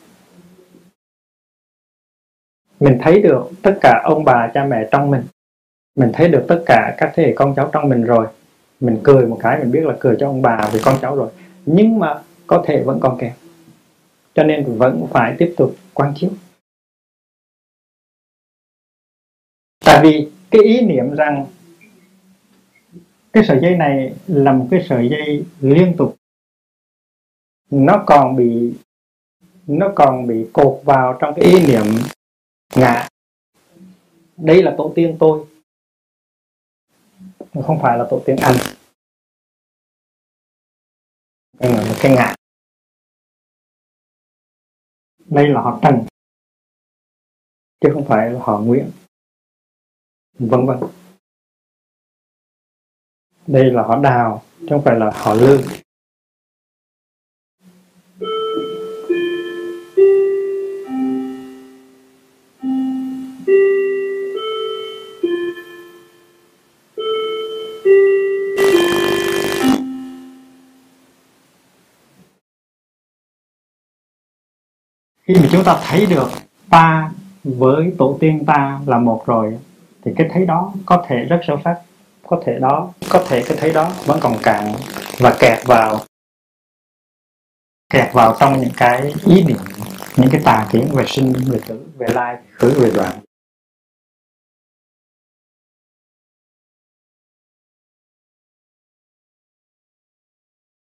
mình thấy được tất cả ông bà cha mẹ trong mình. Mình thấy được tất cả các thế hệ con cháu trong mình rồi. Mình cười một cái mình biết là cười cho ông bà vì con cháu rồi. Nhưng mà có thể vẫn còn kém, cho nên vẫn phải tiếp tục quan chiếu. Tại vì cái ý niệm rằng cái sợi dây này là một cái sợi dây liên tục. Nó còn bị nó còn bị cột vào trong cái ý niệm ngã đây là tổ tiên tôi. Không phải là tổ tiên anh. Đây là một cái ngã đây là họ trần. Chứ không phải là họ nguyễn. vân vân. Đây là họ đào, chứ không phải là họ lương. Khi mà chúng ta thấy được ta với tổ tiên ta là một rồi, thì cái thấy đó có thể rất sâu sắc, có thể đó, có thể cái thấy đó vẫn còn cạn và kẹt vào kẹt vào trong những cái ý niệm, những cái tà kiến về sinh, về tử, về lai, khứ, về đoạn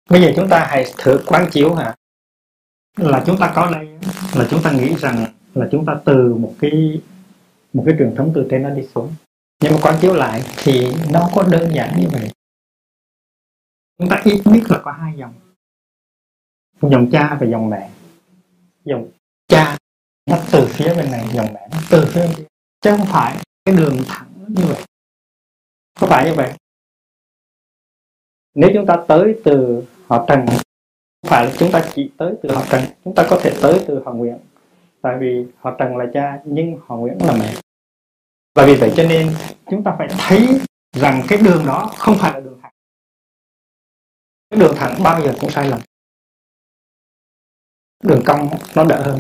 bây giờ chúng ta hãy thử quán chiếu hả? Là chúng ta có đây là chúng ta nghĩ rằng là chúng ta từ một cái một cái truyền thống từ trên nó đi xuống. Nhưng mà quán chiếu lại thì nó có đơn giản như vậy. Chúng ta ít biết là có hai dòng. Dòng cha và dòng mẹ. Dòng cha nó từ phía bên này, dòng mẹ nó từ phía bên kia. Chứ không phải cái đường thẳng như vậy. Không phải như vậy? Nếu chúng ta tới từ họ trần phải là chúng ta chỉ tới từ họ trần chúng ta có thể tới từ họ nguyện tại vì họ trần là cha nhưng họ nguyễn là mẹ. Và vì vậy cho nên chúng ta phải thấy rằng cái đường đó không phải là đường thẳng. Cái đường thẳng bao giờ cũng sai lầm. Đường cong nó đỡ hơn.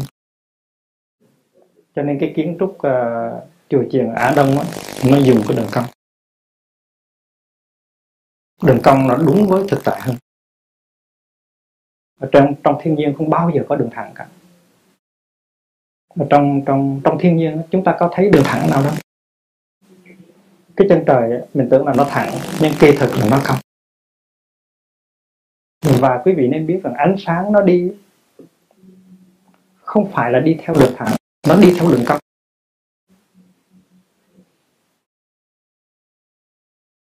Cho nên cái kiến trúc uh, chùa chiền Á Đông ấy, nó dùng cái đường cong. Đường cong nó đúng với thực tại hơn ở trong trong thiên nhiên không bao giờ có đường thẳng cả. Ở trong trong trong thiên nhiên chúng ta có thấy đường thẳng nào đâu. Cái chân trời mình tưởng là nó thẳng nhưng kỳ thực là nó cong và quý vị nên biết rằng ánh sáng nó đi không phải là đi theo đường thẳng nó đi theo đường cong.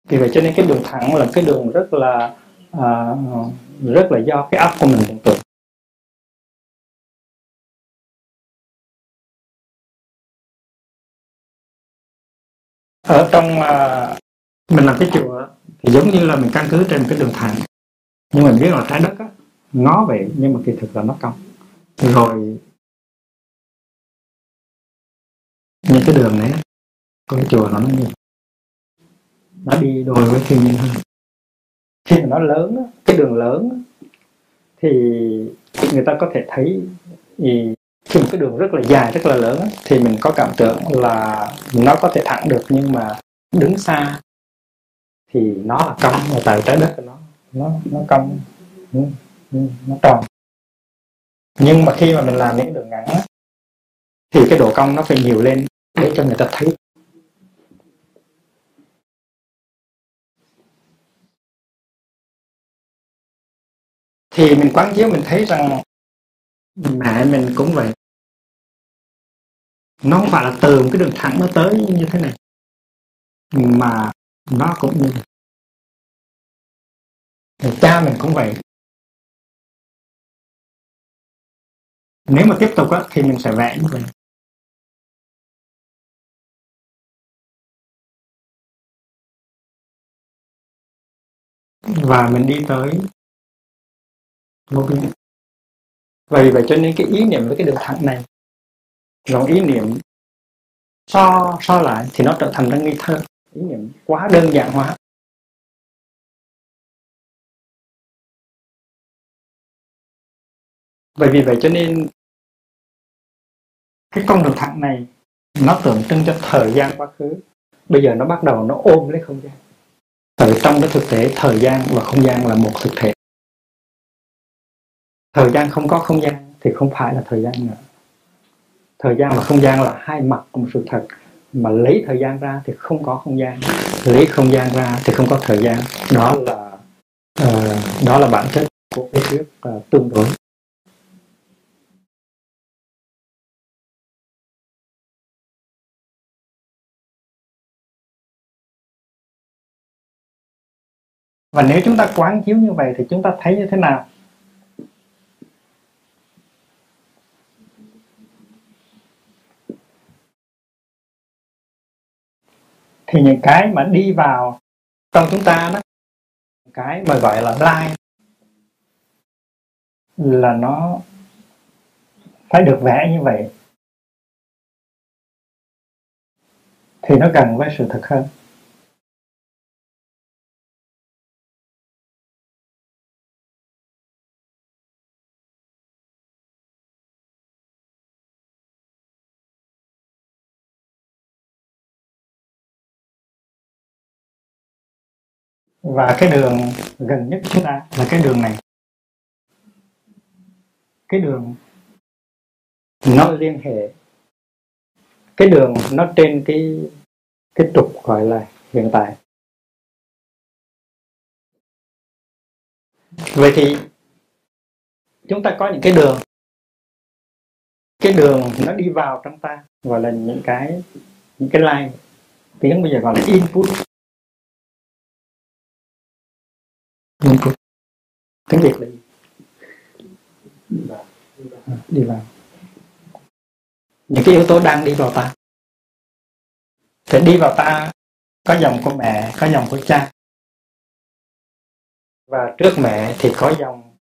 Vì vậy cho nên cái đường thẳng là cái đường rất là à, rất là do cái óc của mình tưởng tượng ở trong uh, mình làm cái chùa thì giống như là mình căn cứ trên cái đường thẳng. Nhưng mình biết là trái đất á, ngó vậy nhưng mà kỳ thực là nó cong. Rồi những cái đường này cái chùa nó như nó đi đôi với thiên nhiên hơn khi mà nó lớn cái đường lớn thì người ta có thể thấy thì khi một cái đường rất là dài, rất là lớn thì mình có cảm tưởng là nó có thể thẳng được nhưng mà đứng xa thì nó là cong mà tại trái đất của nó. Nó nó cong ừ, ừ, nó tròn. Nhưng mà khi mà mình làm những đường ngắn thì cái độ cong nó phải nhiều lên để cho người ta thấy thì mình quán chiếu mình thấy rằng mẹ mình cũng vậy. Nó không phải là từ một cái đường thẳng nó tới như thế này mà nó cũng như vậy. Cha mình cũng vậy. Nếu mà tiếp tục á, thì mình sẽ vẽ như vậy. Và mình đi tới vô vi vì vậy cho nên cái ý niệm với cái đường thẳng này dòng ý niệm so so lại thì nó trở thành ra nghi thơ. Ý niệm quá đơn giản hóa. Bởi vì vậy cho nên cái con đường thẳng này, nó tượng trưng cho thời gian quá khứ. Bây giờ nó bắt đầu nó ôm lấy không gian. Ở trong cái thực tế, thời gian và không gian là một thực thể thời gian không có không gian thì không phải là thời gian nữa. Thời gian và không gian là hai mặt của một sự thật. Mà lấy thời gian ra thì không có không gian. Lấy không gian ra thì không có thời gian. Đó là uh, đó là bản chất của cái thuyết uh, tương đối. Và nếu chúng ta quán chiếu như vậy thì chúng ta thấy như thế nào? Thì những cái mà đi vào trong chúng ta đó, cái mà gọi là lai là nó phải được vẽ như vậy, thì nó gần với sự thật hơn. Và cái đường gần nhất chúng ta là cái đường này. Cái đường nó liên hệ. Cái đường nó trên cái cái trục gọi là hiện tại. Vậy thì chúng ta có những cái đường. Cái đường nó đi vào trong ta, gọi là những cái những cái line. Tiếng bây giờ gọi là input. Input tiếng việt là gì đi vào. Những cái yếu tố đang đi vào ta. Thì đi vào ta có dòng của mẹ có dòng của cha. Và trước mẹ thì có dòng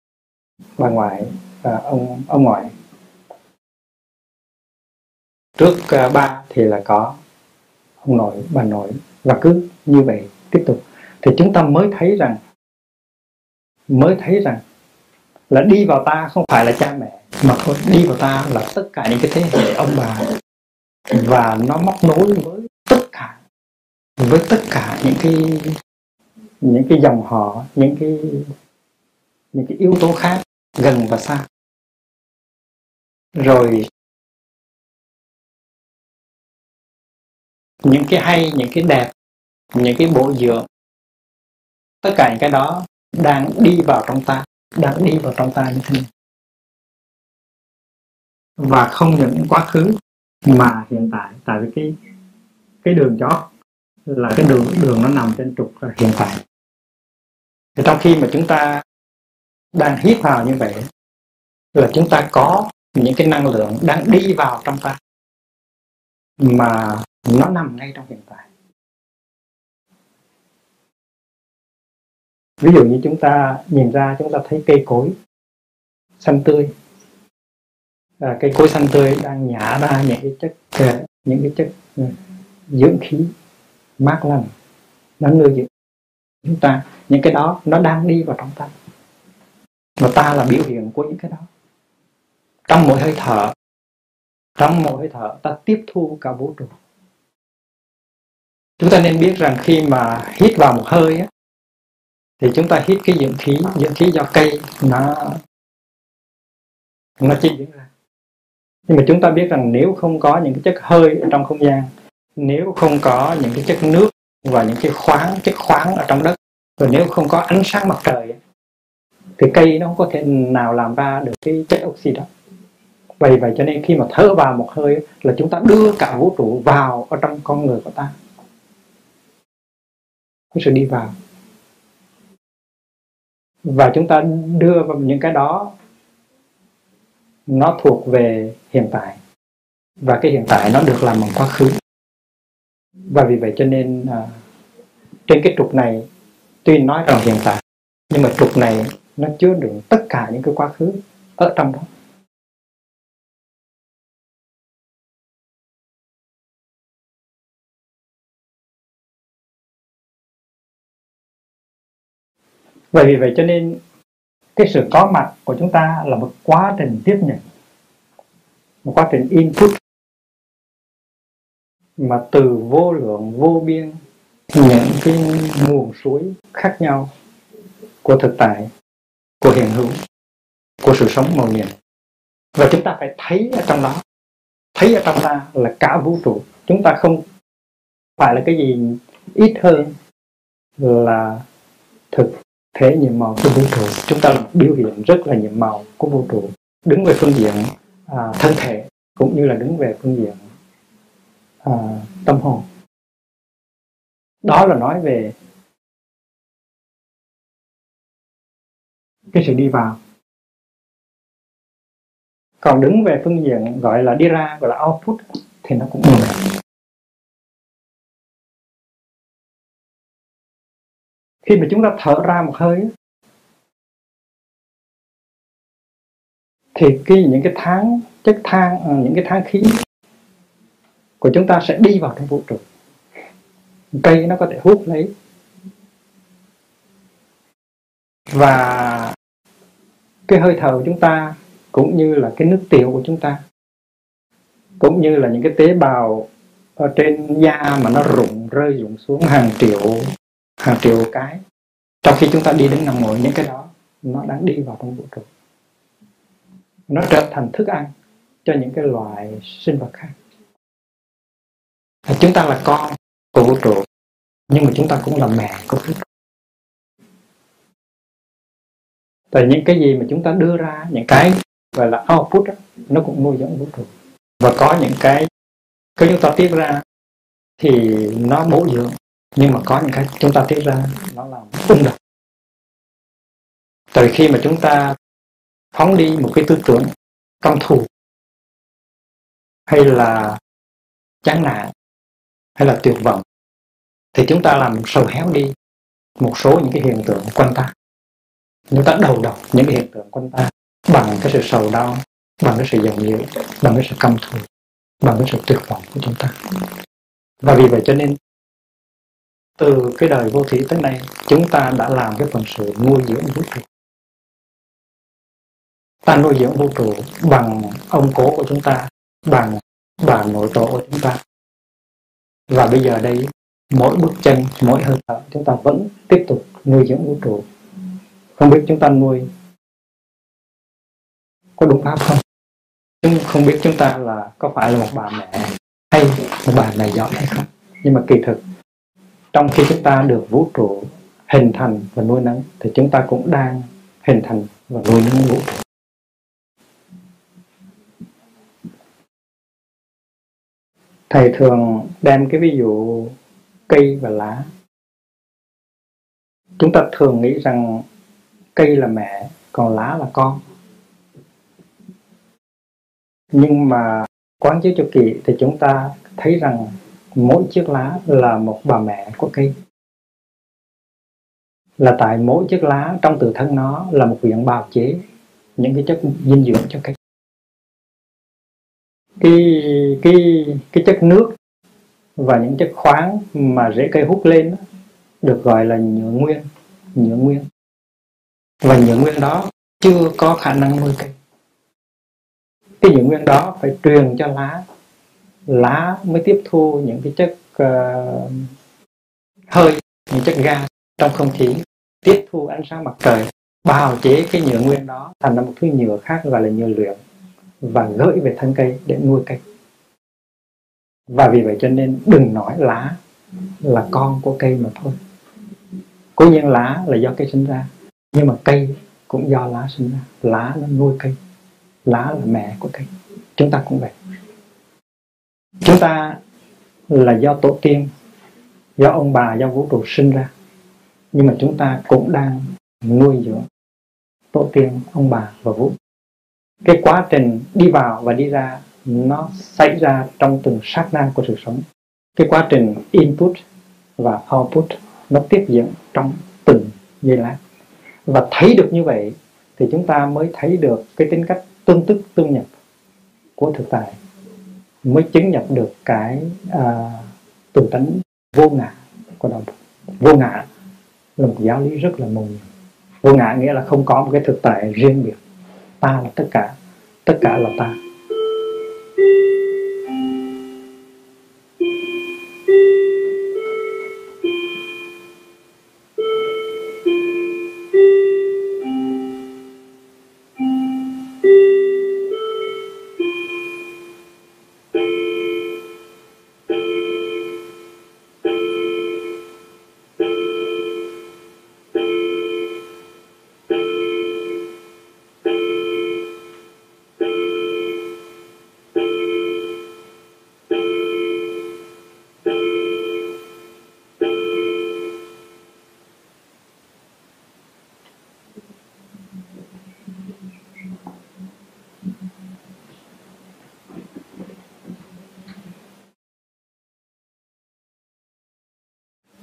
bà ngoại và ông ông ngoại. Trước uh, ba thì là có ông nội bà nội. Và cứ như vậy tiếp tục. Thì chúng ta mới thấy rằng mới thấy rằng là đi vào ta không phải là cha mẹ, mà thôi đi vào ta là tất cả những cái thế hệ ông bà. Và nó móc nối với tất cả, với tất cả những cái những cái dòng họ, những cái những cái yếu tố khác gần và xa. Rồi những cái hay, những cái đẹp, những cái bộ dưỡng, tất cả những cái đó đang đi vào trong ta, đang đi vào trong ta như thế này. Và không những quá khứ mà hiện tại tại vì cái cái đường chót là cái đường đường nó nằm trên trục hiện tại. Thì trong khi mà chúng ta đang hít vào như vậy, là chúng ta có những cái năng lượng đang đi vào trong ta, mà nó nằm ngay trong hiện tại. Ví dụ như chúng ta nhìn ra chúng ta thấy cây cối xanh tươi. À, cây cối xanh tươi đang nhả ra những cái chất à, những cái chất à, dưỡng khí mát lành nó nuôi dưỡng chúng ta. Những cái đó nó đang đi vào trong ta. Và ta là biểu hiện của những cái đó. Trong mỗi hơi thở trong mỗi hơi thở ta tiếp thu cả vũ trụ. Chúng ta nên biết rằng khi mà hít vào một hơi á, thì chúng ta hít cái dưỡng khí dưỡng khí do cây nó nó chi diễn ra. Nhưng mà chúng ta biết rằng nếu không có những cái chất hơi ở trong không gian, nếu không có những cái chất nước và những cái khoáng, chất khoáng ở trong đất, rồi nếu không có ánh sáng mặt trời, thì cây nó không có thể nào làm ra được cái chất oxy đó. Vậy vậy cho nên khi mà thở vào một hơi là chúng ta đưa cả vũ trụ vào ở trong con người của ta. Cái sự đi vào và chúng ta đưa vào những cái đó nó thuộc về hiện tại. Và cái hiện tại nó được làm bằng quá khứ. Và vì vậy cho nên à, trên cái trục này tuy nói rằng hiện tại nhưng mà trục này nó chứa đựng tất cả những cái quá khứ ở trong đó. Vậy vì vậy cho nên cái sự có mặt của chúng ta là một quá trình tiếp nhận, một quá trình input mà từ vô lượng, vô biên những cái nguồn suối khác nhau của thực tại, của hiện hữu, của sự sống màu nhiệm. Và chúng ta phải thấy ở trong đó, thấy ở trong ta là cả vũ trụ. Chúng ta không phải là cái gì ít hơn là thực thể nhiệm màu của vũ trụ chúng ta là một biểu hiện rất là nhiệm màu của vũ trụ đứng về phương diện à, thân thể cũng như là đứng về phương diện à, tâm hồn. Đó là nói về cái sự đi vào. Còn đứng về phương diện gọi là đi ra gọi là output thì nó cũng như vậy khi mà chúng ta thở ra một hơi thì khi những cái tháng, chất than à, những cái tháng khí của chúng ta sẽ đi vào trong vũ trụ. Cây nó có thể hút lấy. Và cái hơi thở của chúng ta cũng như là cái nước tiểu của chúng ta, cũng như là những cái tế bào ở trên da mà nó rụng, rơi rụng xuống hàng triệu hàng triệu cái. Trong khi chúng ta đi đến nằm ngồi những cái đó nó đang đi vào trong vũ trụ. Nó trở thành thức ăn cho những cái loại sinh vật khác. Chúng ta là con của vũ trụ nhưng mà chúng ta cũng là mẹ của vũ trụ. Tại những cái gì mà chúng ta đưa ra những cái gọi là output đó, nó cũng nuôi dưỡng vũ trụ. Và có những cái cái chúng ta tiết ra thì nó bổ dưỡng nhưng mà có những cái chúng ta tiết ra nó làm ung độc tại khi mà chúng ta phóng đi một cái tư tưởng căm thù, hay là chán nản, hay là tuyệt vọng, thì chúng ta làm sầu héo đi một số những cái hiện tượng quanh ta. Chúng ta đầu độc những cái hiện tượng quanh ta bằng cái sự sầu đau, bằng cái sự giận dữ, bằng cái sự căm thù, bằng cái sự tuyệt vọng của chúng ta. Và vì vậy cho nên từ cái đời vô thủy tới nay, chúng ta đã làm cái phần sự nuôi dưỡng vũ trụ. Ta nuôi dưỡng vũ trụ bằng ông cố của chúng ta, bằng bà nội tổ của chúng ta. Và bây giờ đây, mỗi bước chân, mỗi hơi thở, chúng ta vẫn tiếp tục nuôi dưỡng vũ trụ. Không biết chúng ta nuôi có đúng pháp không? Chúng không biết chúng ta là có phải là một bà mẹ hay một bà mẹ giỏi hay không. Nhưng mà kỳ thực trong khi chúng ta được vũ trụ hình thành và nuôi nấng, thì chúng ta cũng đang hình thành và nuôi nấng vũ trụ. Thầy thường đem cái ví dụ cây và lá. Chúng ta thường nghĩ rằng cây là mẹ, còn lá là con. Nhưng mà quán chiếu cho kỳ thì chúng ta thấy rằng mỗi chiếc lá là một bà mẹ của cây là tại mỗi chiếc lá trong tự thân nó là một viện bào chế, những cái chất dinh dưỡng cho cây cái cái cái chất nước và những chất khoáng mà rễ cây hút lên được gọi là nhựa nguyên nhựa nguyên. Và nhựa nguyên đó chưa có khả năng nuôi cây. Cái nhựa nguyên đó phải truyền cho lá lá mới tiếp thu những cái chất uh, hơi những chất ga trong không khí tiếp thu ánh sáng mặt trời bào chế cái nhựa nguyên đó thành ra một thứ nhựa khác gọi là nhựa luyện và gửi về thân cây để nuôi cây. Và vì vậy cho nên đừng nói lá là con của cây mà thôi. Cố nhiên lá là do cây sinh ra nhưng mà cây cũng do lá sinh ra. Lá nó nuôi cây lá là mẹ của cây. Chúng ta cũng vậy chúng ta là do tổ tiên, do ông bà, do vũ trụ sinh ra. Nhưng mà chúng ta cũng đang nuôi dưỡng tổ tiên, ông bà và vũ cái quá trình đi vào và đi ra, nó xảy ra trong từng sát na của sự sống. Cái quá trình input và output, nó tiếp diễn trong từng giây lát. Và thấy được như vậy, thì chúng ta mới thấy được cái tính cách tương tức, tương nhập của thực tại mới chứng nhập được cái à, uh, từ tánh vô ngã của đạo vô ngã là một giáo lý rất là mù vô ngã nghĩa là không có một cái thực tại riêng biệt. Ta là tất cả tất cả là ta.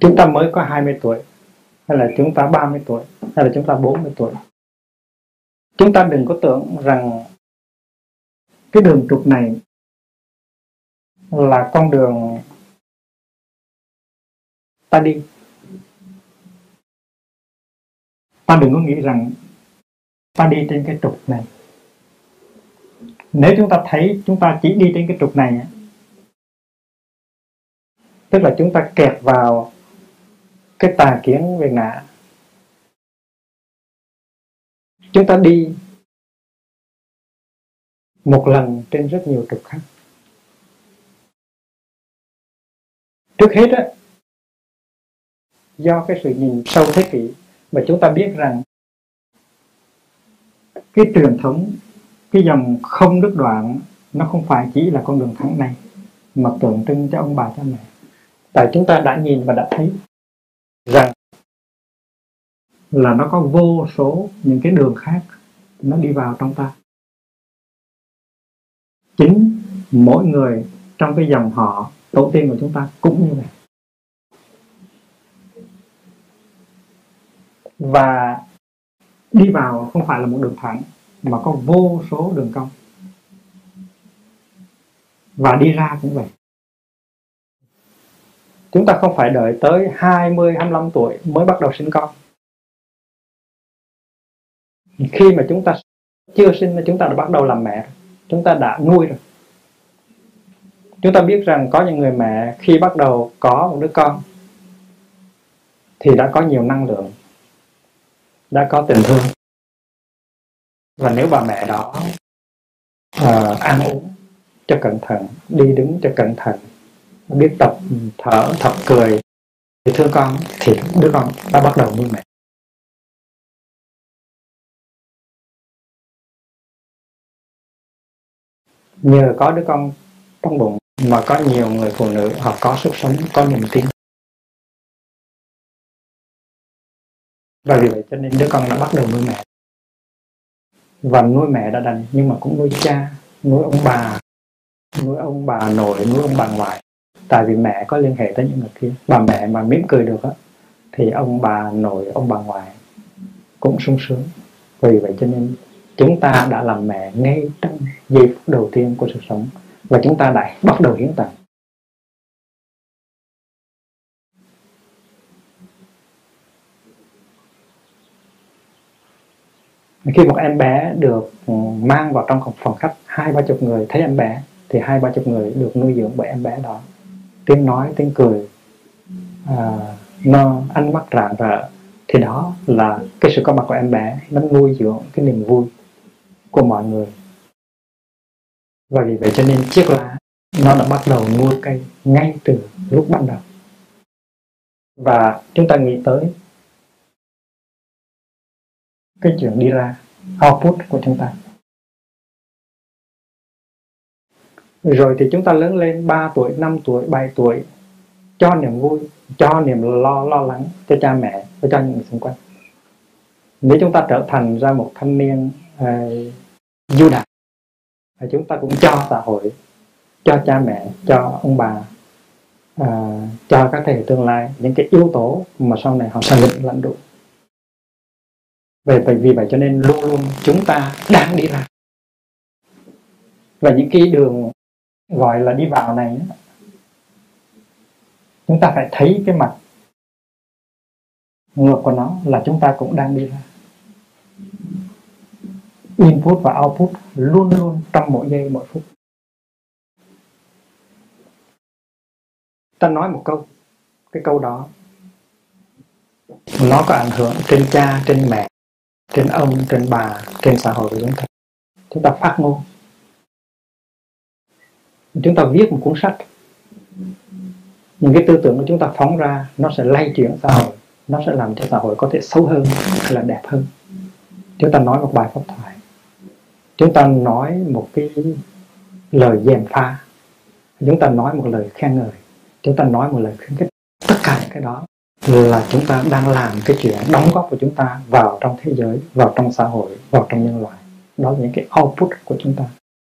Chúng ta mới có 20 tuổi, hay là chúng ta 30 tuổi, hay là chúng ta 40 tuổi. Chúng ta đừng có tưởng rằng cái đường trục này là con đường ta đi. Ta đừng có nghĩ rằng ta đi trên cái trục này. Nếu chúng ta thấy chúng ta chỉ đi trên cái trục này tức là chúng ta kẹt vào cái tà kiến về ngã. Chúng ta đi một lần trên rất nhiều trục khác. Trước hết á, do cái sự nhìn sâu thế kỷ mà chúng ta biết rằng cái truyền thống, cái dòng không đứt đoạn nó không phải chỉ là con đường thẳng này mà tượng trưng cho ông bà cha mẹ. Tại chúng ta đã nhìn và đã thấy rằng là nó có vô số những cái đường khác nó đi vào trong ta. Chính mỗi người trong cái dòng họ, tổ tiên của chúng ta cũng như vậy. Và đi vào không phải là một đường thẳng, mà có vô số đường cong. Và đi ra cũng vậy chúng ta không phải đợi tới 20, 25 tuổi mới bắt đầu sinh con. Khi mà chúng ta chưa sinh thì chúng ta đã bắt đầu làm mẹ chúng ta đã nuôi rồi. Chúng ta biết rằng có những người mẹ khi bắt đầu có một đứa con thì đã có nhiều năng lượng đã có tình thương. Và nếu bà mẹ đó uh, ăn uống cho cẩn thận đi đứng cho cẩn thận biết tập, thở tập cười. Thì thương con, thì đứa con đã bắt đầu nuôi mẹ. Nhờ có đứa con trong bụng mà có nhiều người phụ nữ họ có sức sống, có niềm tin. Và vì vậy cho nên đứa con đã bắt đầu nuôi mẹ. Và nuôi mẹ đã đành, nhưng mà cũng nuôi cha, nuôi ông bà, nuôi ông bà nội, nuôi ông bà ngoại tại vì mẹ có liên hệ tới những người kia. Bà mẹ mà mỉm cười được á, thì ông bà nội, ông bà ngoại cũng sung sướng. Vì vậy cho nên chúng ta đã làm mẹ ngay trong giây phút đầu tiên của sự sống. Và chúng ta đã bắt đầu hiến tặng khi một em bé được ừ, mang vào trong phòng khách, hai ba chục người thấy em bé, thì hai ba chục người được nuôi dưỡng bởi em bé đó tiếng nói tiếng cười à, nó ánh mắt rạng rỡ thì đó là cái sự có mặt của em bé nó nuôi dưỡng cái niềm vui của mọi người. Và vì vậy cho nên chiếc lá nó đã bắt đầu nuôi cây ngay từ lúc ban đầu. Và chúng ta nghĩ tới cái chuyện đi ra output của chúng ta. Rồi thì chúng ta lớn lên 3 tuổi 5 tuổi 7 tuổi cho niềm vui cho niềm lo lo lắng cho cha mẹ và cho những người xung quanh. Nếu chúng ta trở thành ra một thanh niên uh, du đạt thì chúng ta cũng cho xã hội cho cha mẹ cho ông bà uh, cho các thế hệ tương lai những cái yếu tố mà sau này họ sẽ định lãnh đủ. Về vì vậy cho nên luôn luôn chúng ta đang đi ra và những cái đường gọi là đi vào này chúng ta phải thấy cái mặt ngược của nó là chúng ta cũng đang đi ra. Input và output luôn luôn trong mỗi giây, mỗi phút. Ta nói một câu, cái câu đó. Nó có ảnh hưởng trên cha, trên mẹ, trên ông, trên bà, trên xã hội của chúng ta. Chúng ta phát ngôn chúng ta viết một cuốn sách. Những cái tư tưởng của chúng ta phóng ra, nó sẽ lay chuyển xã hội. Nó sẽ làm cho xã hội có thể xấu hơn hay là đẹp hơn. Chúng ta nói một bài pháp thoại. Chúng ta nói một cái lời dèm pha. Chúng ta nói một lời khen ngợi. Chúng ta nói một lời khuyến khích. Tất cả những cái đó là chúng ta đang làm cái chuyện đóng góp của chúng ta vào trong thế giới, vào trong xã hội, vào trong nhân loại. Đó là những cái output của chúng ta.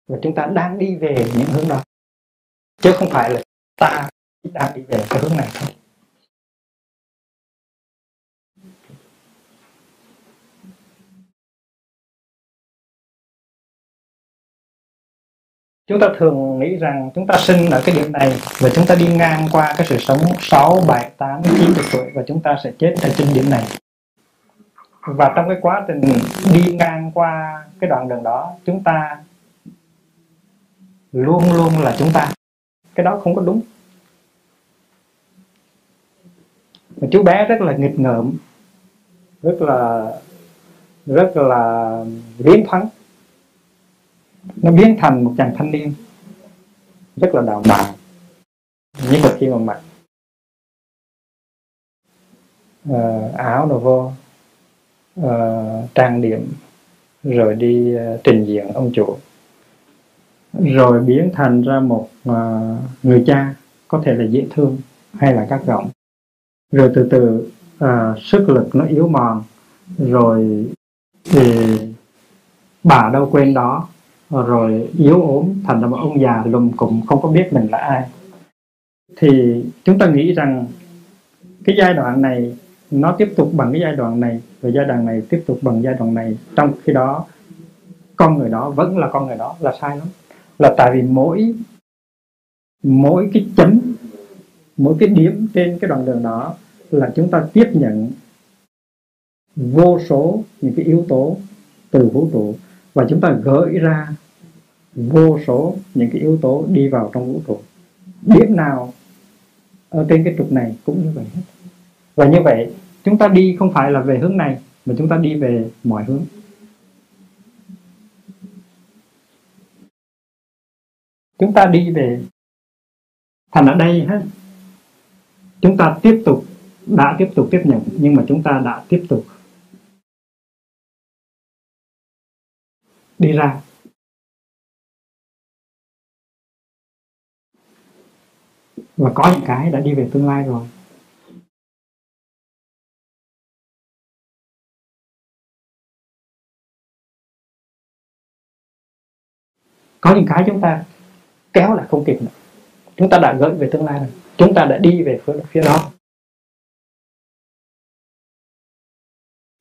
Và chúng ta đang đi về những hướng đó chứ không phải là ta đang đi về cái hướng này thôi chúng ta thường nghĩ rằng chúng ta sinh ở cái điểm này và chúng ta đi ngang qua cái sự sống 6, 7, 8, 9 tuổi và chúng ta sẽ chết ở trên điểm này. Và trong cái quá trình đi ngang qua cái đoạn đường đó chúng ta luôn luôn là chúng ta cái đó không có đúng. Mà chú bé rất là nghịch ngợm rất là rất là biến thoáng nó biến thành một chàng thanh niên rất là đào đạo nhưng mà khi mà mặc uh, áo đồ vô uh, trang điểm rồi đi uh, trình diện ông chủ rồi biến thành ra một uh, người cha có thể là dễ thương hay là các giọng. Rồi từ từ uh, sức lực nó yếu mòn rồi thì bà đâu quên đó rồi yếu ốm thành ra một ông già lùm cụm không có biết mình là ai. Thì chúng ta nghĩ rằng cái giai đoạn này nó tiếp tục bằng cái giai đoạn này và giai đoạn này tiếp tục bằng giai đoạn này. Trong khi đó con người đó vẫn là con người đó là sai lắm là tại vì mỗi mỗi cái chấm, mỗi cái điểm trên cái đoạn đường đó là chúng ta tiếp nhận vô số những cái yếu tố từ vũ trụ và chúng ta gửi ra vô số những cái yếu tố đi vào trong vũ trụ. Điểm nào ở trên cái trục này cũng như vậy hết. Và như vậy, chúng ta đi không phải là về hướng này mà chúng ta đi về mọi hướng. Chúng ta đi về thành ở đây hết chúng ta tiếp tục, đã tiếp tục tiếp nhận, nhưng mà chúng ta đã tiếp tục đi ra. Và có những cái đã đi về tương lai rồi. Có những cái chúng ta kéo là không kịp nữa. Chúng ta đã gợi về tương lai rồi. Chúng ta đã đi về phía, phía đó.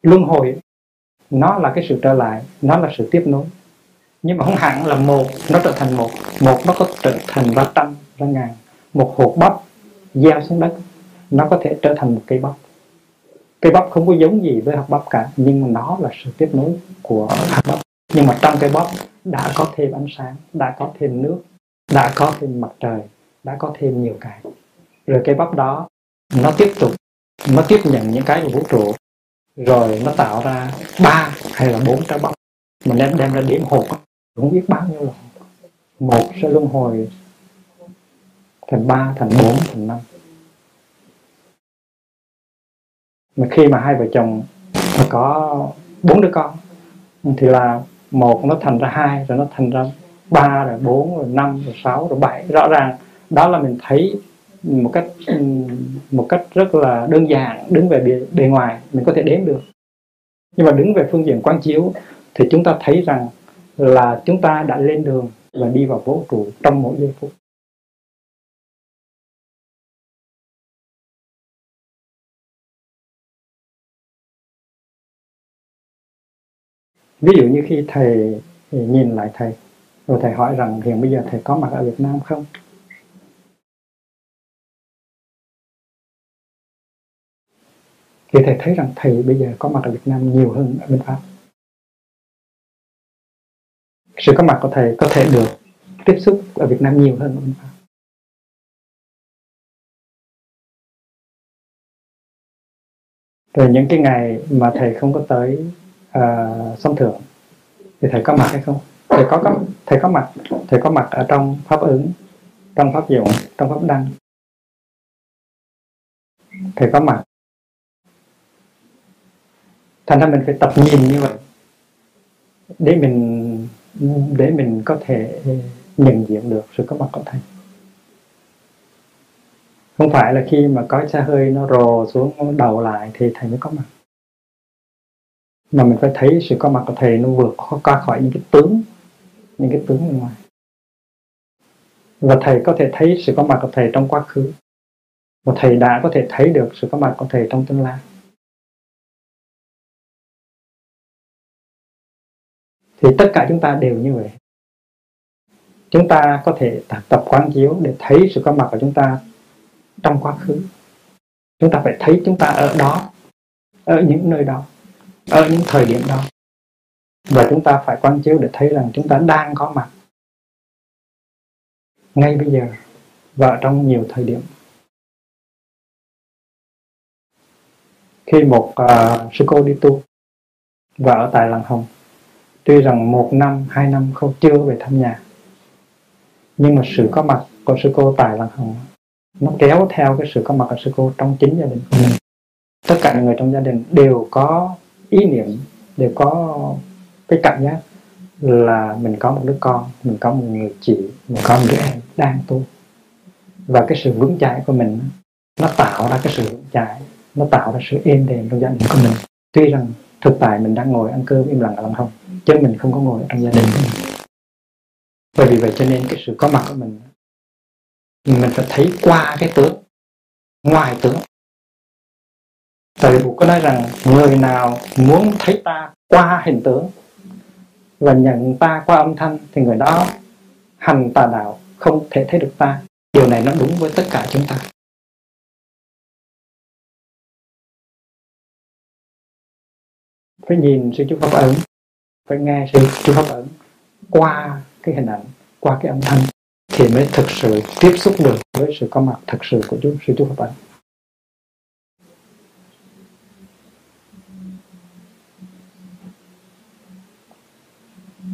Luân hồi nó là cái sự trở lại nó là sự tiếp nối. Nhưng mà không hẳn là một nó trở thành một. Một nó có trở thành ra trăm ra ngàn. Một hột bắp gieo xuống đất nó có thể trở thành một cây bắp. Cây bắp không có giống gì với hạt bắp cả nhưng mà nó là sự tiếp nối của hạt bắp. Nhưng mà trong cây bắp đã có thêm ánh sáng đã có thêm nước đã có thêm mặt trời, đã có thêm nhiều cái. Rồi cây bắp đó, nó tiếp tục, nó tiếp nhận những cái của vũ trụ. Rồi nó tạo ra ba hay là bốn trái bắp. Mình đem đem ra điểm hột không biết bao nhiêu lần. Một sẽ luân hồi thành ba, thành bốn, thành năm. Mà khi mà hai vợ chồng mà có bốn đứa con, thì là một nó thành ra hai, rồi nó thành ra ba rồi bốn rồi năm rồi sáu rồi bảy. Rõ ràng đó là mình thấy một cách một cách rất là đơn giản đứng về bề, bề ngoài mình có thể đếm được. Nhưng mà đứng về phương diện quan chiếu thì chúng ta thấy rằng là chúng ta đã lên đường và đi vào vũ trụ trong mỗi giây phút. Ví dụ như khi thầy nhìn lại thầy rồi thầy hỏi rằng hiện bây giờ thầy có mặt ở Việt Nam không? Thì thầy thấy rằng thầy bây giờ có mặt ở Việt Nam nhiều hơn ở bên Pháp. Sự có mặt của thầy có thể được tiếp xúc ở Việt Nam nhiều hơn ở bên Pháp. Rồi những cái ngày mà thầy không có tới à, uh, sông thượng thì thầy có mặt hay không? Thầy có, có thầy có mặt, thầy có mặt ở trong pháp ứng, trong pháp dụng, trong pháp đăng. Thầy có mặt. Thành ra mình phải tập nhìn như vậy, để mình để mình có thể nhận diện được sự có mặt của thầy. Không phải là khi mà có xe hơi nó rồ xuống đầu lại thì thầy mới có mặt. Mà mình phải thấy sự có mặt của thầy nó vượt qua khỏi những cái tướng những cái tướng bên ngoài. Và thầy có thể thấy sự có mặt của thầy trong quá khứ. Và thầy đã có thể thấy được sự có mặt của thầy trong tương lai. Thì tất cả chúng ta đều như vậy. Chúng ta có thể tập quán chiếu để thấy sự có mặt của chúng ta trong quá khứ. Chúng ta phải thấy chúng ta ở đó, ở những nơi đó, ở những thời điểm đó và chúng ta phải quan chiếu để thấy rằng chúng ta đang có mặt ngay bây giờ và trong nhiều thời điểm. Khi một uh, sư cô đi tu và ở tại làng hồng tuy rằng một năm hai năm không chưa về thăm nhà nhưng mà sự có mặt của sư cô tại làng hồng nó kéo theo cái sự có mặt của sư cô trong chính gia đình. Của mình tất cả những người trong gia đình đều có ý niệm đều có cái cảm giác là mình có một đứa con, mình có một người chị, mình có một đứa em đang tu. Và cái sự vững chãi của mình nó tạo ra cái sự vững chãi, nó tạo ra sự êm đềm trong gia đình của mình. Tuy rằng thực tại mình đang ngồi ăn cơm im lặng ở lòng không chứ mình không có ngồi trong gia đình bởi vì vậy cho nên cái sự có mặt của mình mình phải thấy qua cái tướng, ngoài tướng. Tại vì Bụt có nói rằng, người nào muốn thấy ta qua hình tướng và nhận ta qua âm thanh thì người đó hành tà đạo không thể thấy được ta. Điều này nó đúng với tất cả chúng ta. Phải nhìn sự chú pháp ẩn phải nghe sự chú pháp ẩn qua cái hình ảnh, qua cái âm thanh thì mới thực sự tiếp xúc được với sự có mặt thực sự của chú sư chú pháp ẩn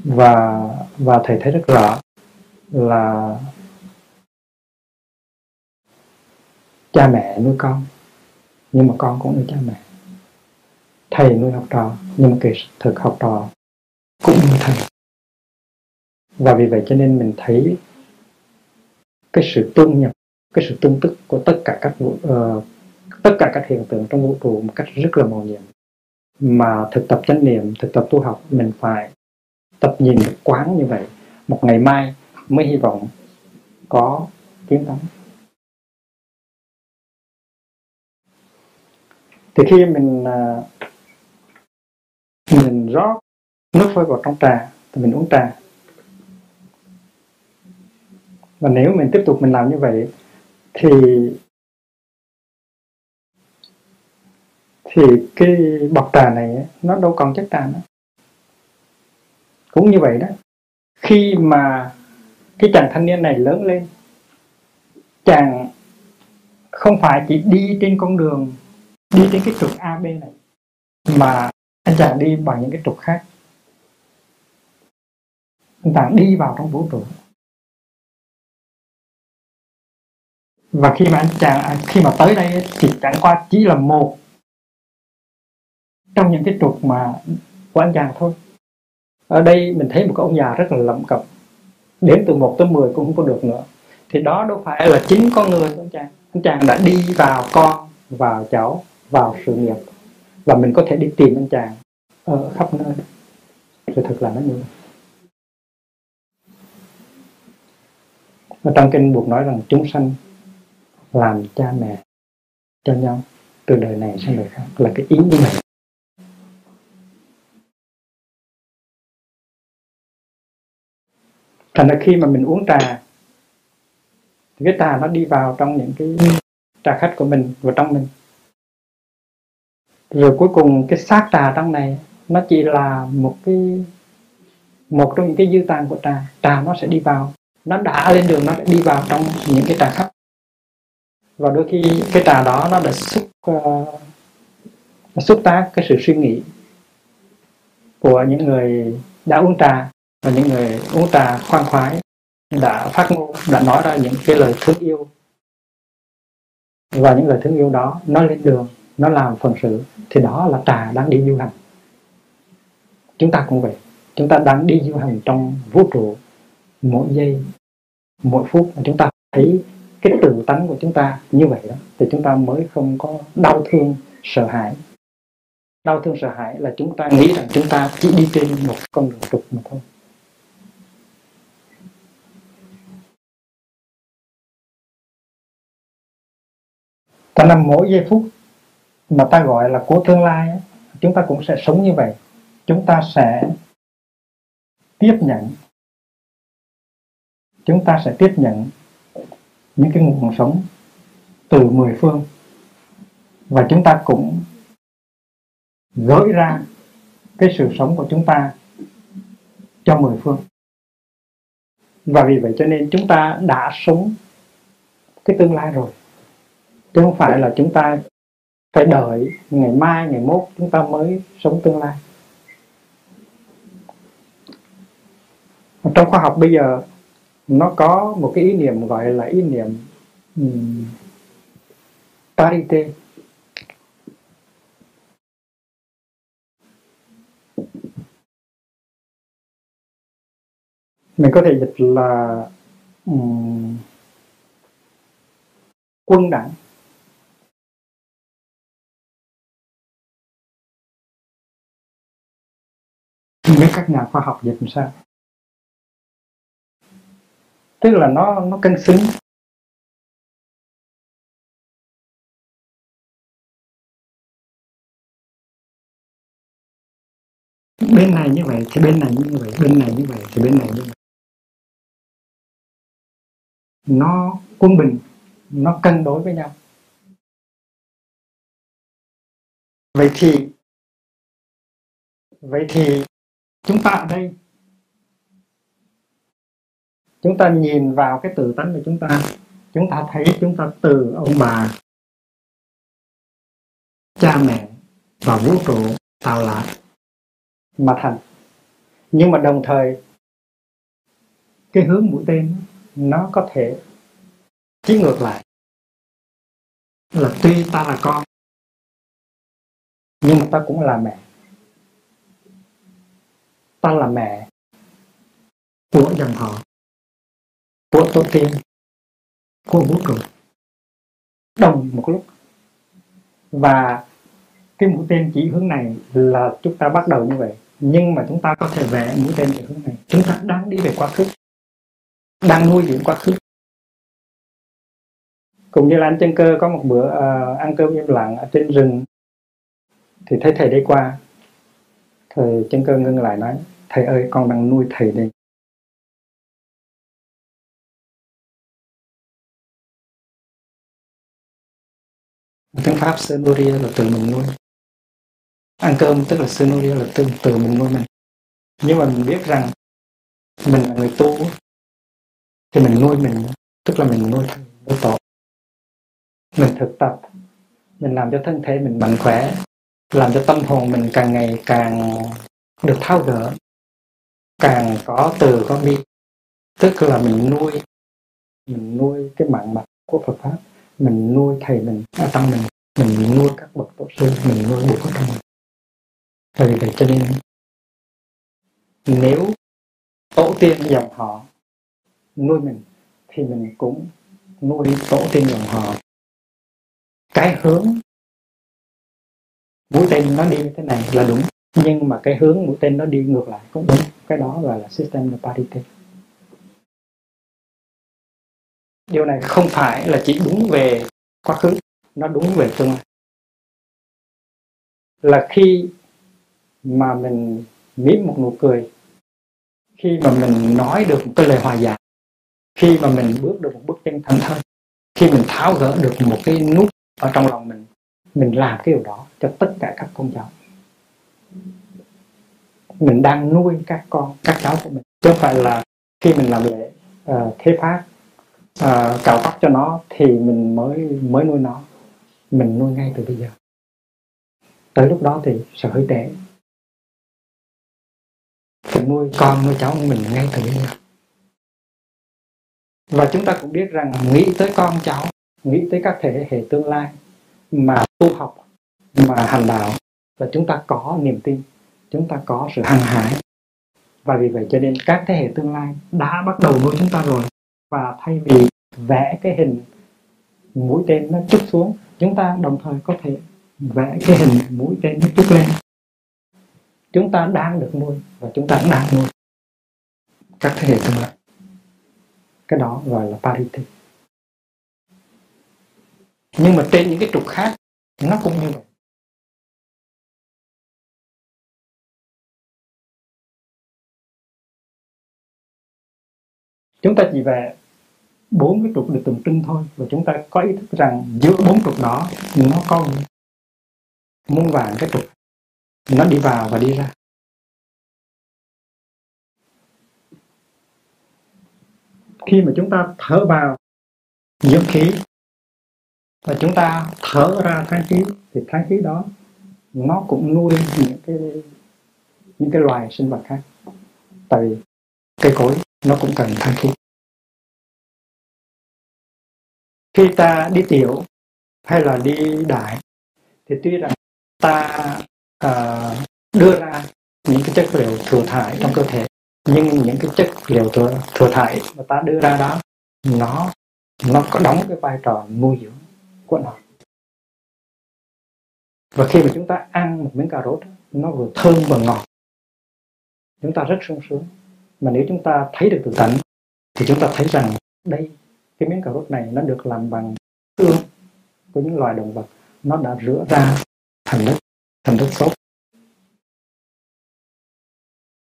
và và thầy thấy rất rõ là cha mẹ nuôi con nhưng mà con cũng nuôi cha mẹ. Thầy nuôi học trò nhưng mà kỳ thực học trò cũng nuôi thầy. Và vì vậy cho nên mình thấy cái sự tương nhập cái sự tương tức của tất cả các uh, tất cả các hiện tượng trong vũ trụ một cách rất là màu nhiệm. Mà thực tập chánh niệm thực tập tu học mình phải tập nhìn quán như vậy, một ngày mai mới hy vọng có tiến thắng thì khi mình à, mình rót nước phơi vào trong trà, thì mình uống trà. Và nếu mình tiếp tục mình làm như vậy, thì thì cái bọc trà này nó đâu còn chất trà nữa cũng như vậy đó, khi mà cái chàng thanh niên này lớn lên, chàng không phải chỉ đi trên con đường, đi trên cái trục AB này, mà anh chàng đi bằng những cái trục khác. Anh chàng đi vào trong vũ trụ. Và khi mà anh chàng à, khi mà tới đây thì chẳng qua chỉ là một trong những cái trục mà của anh chàng thôi ở đây mình thấy một cái ông già rất là lẩm cập. Đến từ 1 tới 10 cũng không có được nữa. Thì đó đâu phải là chính con người ông anh chàng. Anh chàng đã đi vào con, vào cháu, vào sự nghiệp. Và mình có thể đi tìm anh chàng ở khắp nơi. Sự thật là nó như vậy. Và trong kinh buộc nói rằng chúng sanh làm cha mẹ cho nhau, từ đời này sang đời khác, là cái ý như vậy thành ra khi mà mình uống trà thì cái trà nó đi vào trong những cái trà khách của mình vào trong mình. Rồi cuối cùng cái xác trà trong này nó chỉ là một cái một trong những cái dư tàn của trà. Trà nó sẽ đi vào nó đã lên đường nó sẽ đi vào trong những cái trà khách. Và đôi khi cái trà đó nó đã xúc uh, nó xúc tác cái sự suy nghĩ của những người đã uống trà và những người uống trà khoan khoái đã phát ngôn, đã nói ra những cái lời thương yêu. Và những lời thương yêu đó, nó lên đường, nó làm phần sự, thì đó là trà đang đi du hành. Chúng ta cũng vậy. Chúng ta đang đi du hành trong vũ trụ mỗi giây, mỗi phút. Mà chúng ta thấy cái tự tánh của chúng ta như vậy đó, thì chúng ta mới không có đau thương, sợ hãi. Đau thương, sợ hãi là chúng ta nghĩ rằng chúng ta chỉ đi trên một con đường trục mà thôi. Và nằm mỗi giây phút mà ta gọi là của tương lai chúng ta cũng sẽ sống như vậy. Chúng ta sẽ tiếp nhận. Chúng ta sẽ tiếp nhận những cái nguồn sống từ mười phương. Và chúng ta cũng gửi ra cái sự sống của chúng ta cho mười phương. Và vì vậy cho nên chúng ta đã sống cái tương lai rồi chứ không phải là chúng ta phải đợi ngày mai ngày mốt chúng ta mới sống tương lai. Trong khoa học bây giờ nó có một cái ý niệm gọi là ý niệm um, parité. Mình có thể dịch là um, quân đẳng các nhà khoa học dịch làm sao? Tức là nó nó cân xứng. Bên này như vậy, thì bên này như vậy, bên này như vậy, thì bên này như vậy. Nó quân bình, nó cân đối với nhau. Vậy thì vậy thì chúng ta ở đây. Chúng ta nhìn vào cái tự tánh của chúng ta. Chúng ta thấy chúng ta từ ông bà, cha mẹ và vũ trụ tạo lại, mà thành. Nhưng mà đồng thời, cái hướng mũi tên nó có thể chí ngược lại. Là tuy ta là con, nhưng mà ta cũng là mẹ ta là mẹ. Của dòng họ. Của tổ tiên. Của vũ trụ. Đồng một lúc. Và cái mũi tên chỉ hướng này là chúng ta bắt đầu như vậy. Nhưng mà chúng ta có thể vẽ mũi tên về hướng này. Chúng ta đang đi về quá khứ. Đang nuôi dưỡng quá khứ. Cũng như là anh chân cơ có một bữa uh, ăn cơm im lặng ở trên rừng. Thì thấy thầy đi qua. Thầy chân cơ ngưng lại nói thầy ơi, con đang nuôi thầy đây. Tiếng pháp senoria là từ mình nuôi. Ăn cơm tức là senoria là từ từ mình nuôi mình. Nhưng mà mình biết rằng mình là người tu thì mình nuôi mình tức là mình nuôi thầy, nuôi tổ. Mình thực tập, mình làm cho thân thể mình mạnh khỏe, làm cho tâm hồn mình càng ngày càng được tháo gỡ càng có từ, có bi. Tức là mình nuôi mình nuôi cái mạng mặt của Phật pháp, mình nuôi thầy mình à, ở trong mình mình nuôi các bậc tổ sư, mình nuôi buộc ở trong mình. Vì vậy cho nên nếu tổ tiên dòng họ nuôi mình, thì mình cũng nuôi tổ tiên dòng họ. Cái hướng mũi tên nó đi như thế này là đúng nhưng mà cái hướng mũi tên nó đi ngược lại, cũng đúng. Cái đó gọi là system of parity. Điều này không phải là chỉ đúng về quá khứ, nó đúng về tương lai. Là khi mà mình mỉm một nụ cười, khi mà mình nói được một cái lời hòa giải, khi mà mình bước được một bước chân thẳng thân khi mình tháo gỡ được một cái nút ở trong lòng mình mình làm cái điều đó cho tất cả các con cháu mình đang nuôi các con các cháu của mình. Chứ không phải là khi mình làm lễ uh, thế pháp uh, ờ, cạo tóc cho nó thì mình mới mới nuôi nó. Mình nuôi ngay từ bây giờ. Tới lúc đó thì sẽ hơi trễ. Phải nuôi con nuôi cháu của mình ngay từ bây giờ. Và chúng ta cũng biết rằng nghĩ tới con cháu nghĩ tới các thế hệ tương lai mà tu học mà hành đạo là chúng ta có niềm tin chúng ta có sự hăng hải và vì vậy cho nên các thế hệ tương lai đã bắt đầu nuôi chúng ta rồi. Và thay vì vẽ cái hình mũi tên nó chút xuống, chúng ta đồng thời có thể vẽ cái hình mũi tên nó chút lên. Chúng ta đang được nuôi và chúng ta cũng đang nuôi các thế hệ tương lai. Cái đó gọi là parity. Nhưng mà trên những cái trục khác, nó cũng như vậy. Chúng ta chỉ về bốn cái trục được tượng trưng thôi và chúng ta có ý thức rằng giữa bốn trục đó nó có muôn vàng cái trục. Nó đi vào và đi ra. Khi mà chúng ta thở vào dưỡng khí và chúng ta thở ra tháng khí, thì tháng khí đó nó cũng nuôi những cái những cái loài sinh vật khác. Tại vì cây cối nó cũng cần tháng thuốc khi ta đi tiểu hay là đi đại thì tuy rằng ta uh, đưa ra những cái chất liệu thừa thải trong cơ thể nhưng những cái chất liệu thừa, thừa thải mà ta đưa ra đó nó nó có đóng cái vai trò nuôi dưỡng của nó và khi mà chúng ta ăn một miếng cà rốt nó vừa thơm vừa ngọt chúng ta rất sung sướng mà nếu chúng ta thấy được tự tánh thì chúng ta thấy rằng đây cái miếng cà rốt này nó được làm bằng xương của những loài động vật nó đã rửa ra thành đất thành đất tốt.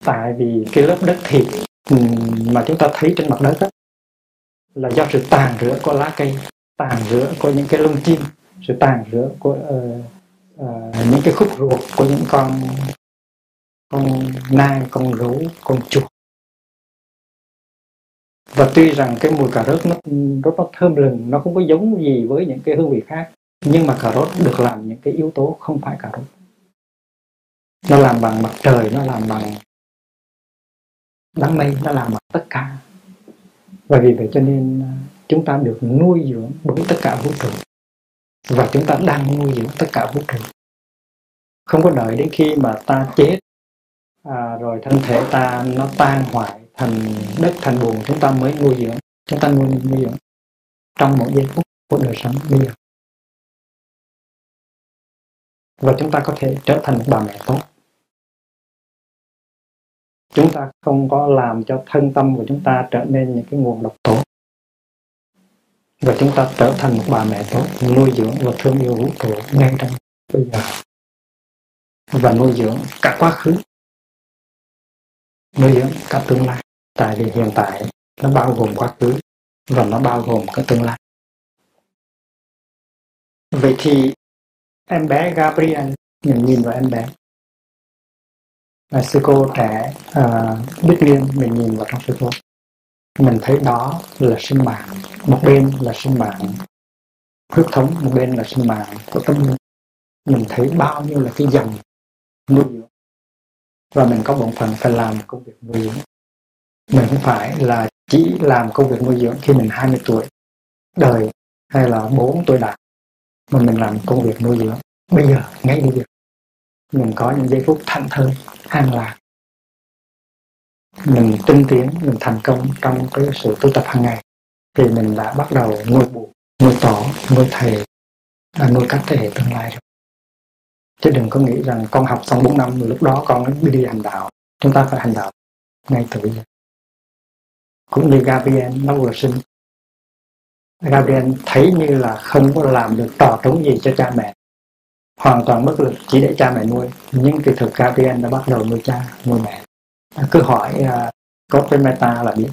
Tại vì cái lớp đất thịt ừ, mà chúng ta thấy trên mặt đất đó, là do sự tàn rửa của lá cây tàn rửa của những cái lông chim sự tàn rửa của uh, uh, những cái khúc ruột của những con con nai con gấu con chuột và tuy rằng cái mùi cà rốt nó rất nó thơm lừng nó không có giống gì với những cái hương vị khác nhưng mà cà rốt được làm những cái yếu tố không phải cà rốt. Nó làm bằng mặt trời nó làm bằng đám mây nó làm bằng tất cả. Và vì vậy cho nên à, chúng ta được nuôi dưỡng bởi tất cả vũ trụ. Và chúng ta đang nuôi dưỡng tất cả vũ trụ. Không có đợi đến khi mà ta chết à, rồi thân thể ta nó tan hoại thành đất, thành buồn, chúng ta mới nuôi dưỡng, chúng ta nuôi nuôi dưỡng trong một giây phút của đời sống bây giờ. Và chúng ta có thể trở thành một bà mẹ tốt. Chúng ta không có làm cho thân tâm của chúng ta trở nên những cái nguồn độc tố và chúng ta trở thành một bà mẹ tốt, nuôi dưỡng và thương yêu vũ trụ ngay trong bây giờ. Và nuôi dưỡng cả quá khứ, nuôi dưỡng cả tương lai tại vì hiện tại nó bao gồm quá khứ và nó bao gồm cả tương lai. Vậy thì em bé Gabriel mình nhìn vào em bé. Là sư cô trẻ uh, Bích Liên mình nhìn vào trong sư cô mình thấy đó là sinh mạng một bên là sinh mạng huyết thống một bên là sinh mạng của tâm linh mình thấy bao nhiêu là cái dòng nuôi dưỡng và mình có bổn phận phải làm công việc nuôi dưỡng mình không phải là chỉ làm công việc nuôi dưỡng khi mình 20 tuổi đời hay là 4 tuổi đạt mà mình làm công việc nuôi dưỡng. Bây giờ, ngay bây giờ, mình có những giây phút thanh thơi, an lạc. Mình tinh tiến, mình thành công trong cái sự tu tập hàng ngày. Thì mình đã bắt đầu nuôi bù nuôi tỏ nuôi thầy và nuôi các thế hệ tương lai rồi. Chứ đừng có nghĩ rằng con học xong 4 năm, lúc đó con mới đi hành đạo. Chúng ta phải hành đạo ngay từ bây giờ cũng như Gabriel nó vừa sinh Gabriel thấy như là không có làm được trò trống gì cho cha mẹ. Hoàn toàn bất lực chỉ để cha mẹ nuôi. Nhưng kỳ thực Gabriel đã bắt đầu nuôi cha nuôi mẹ. Cứ hỏi uh, có cái meta là biết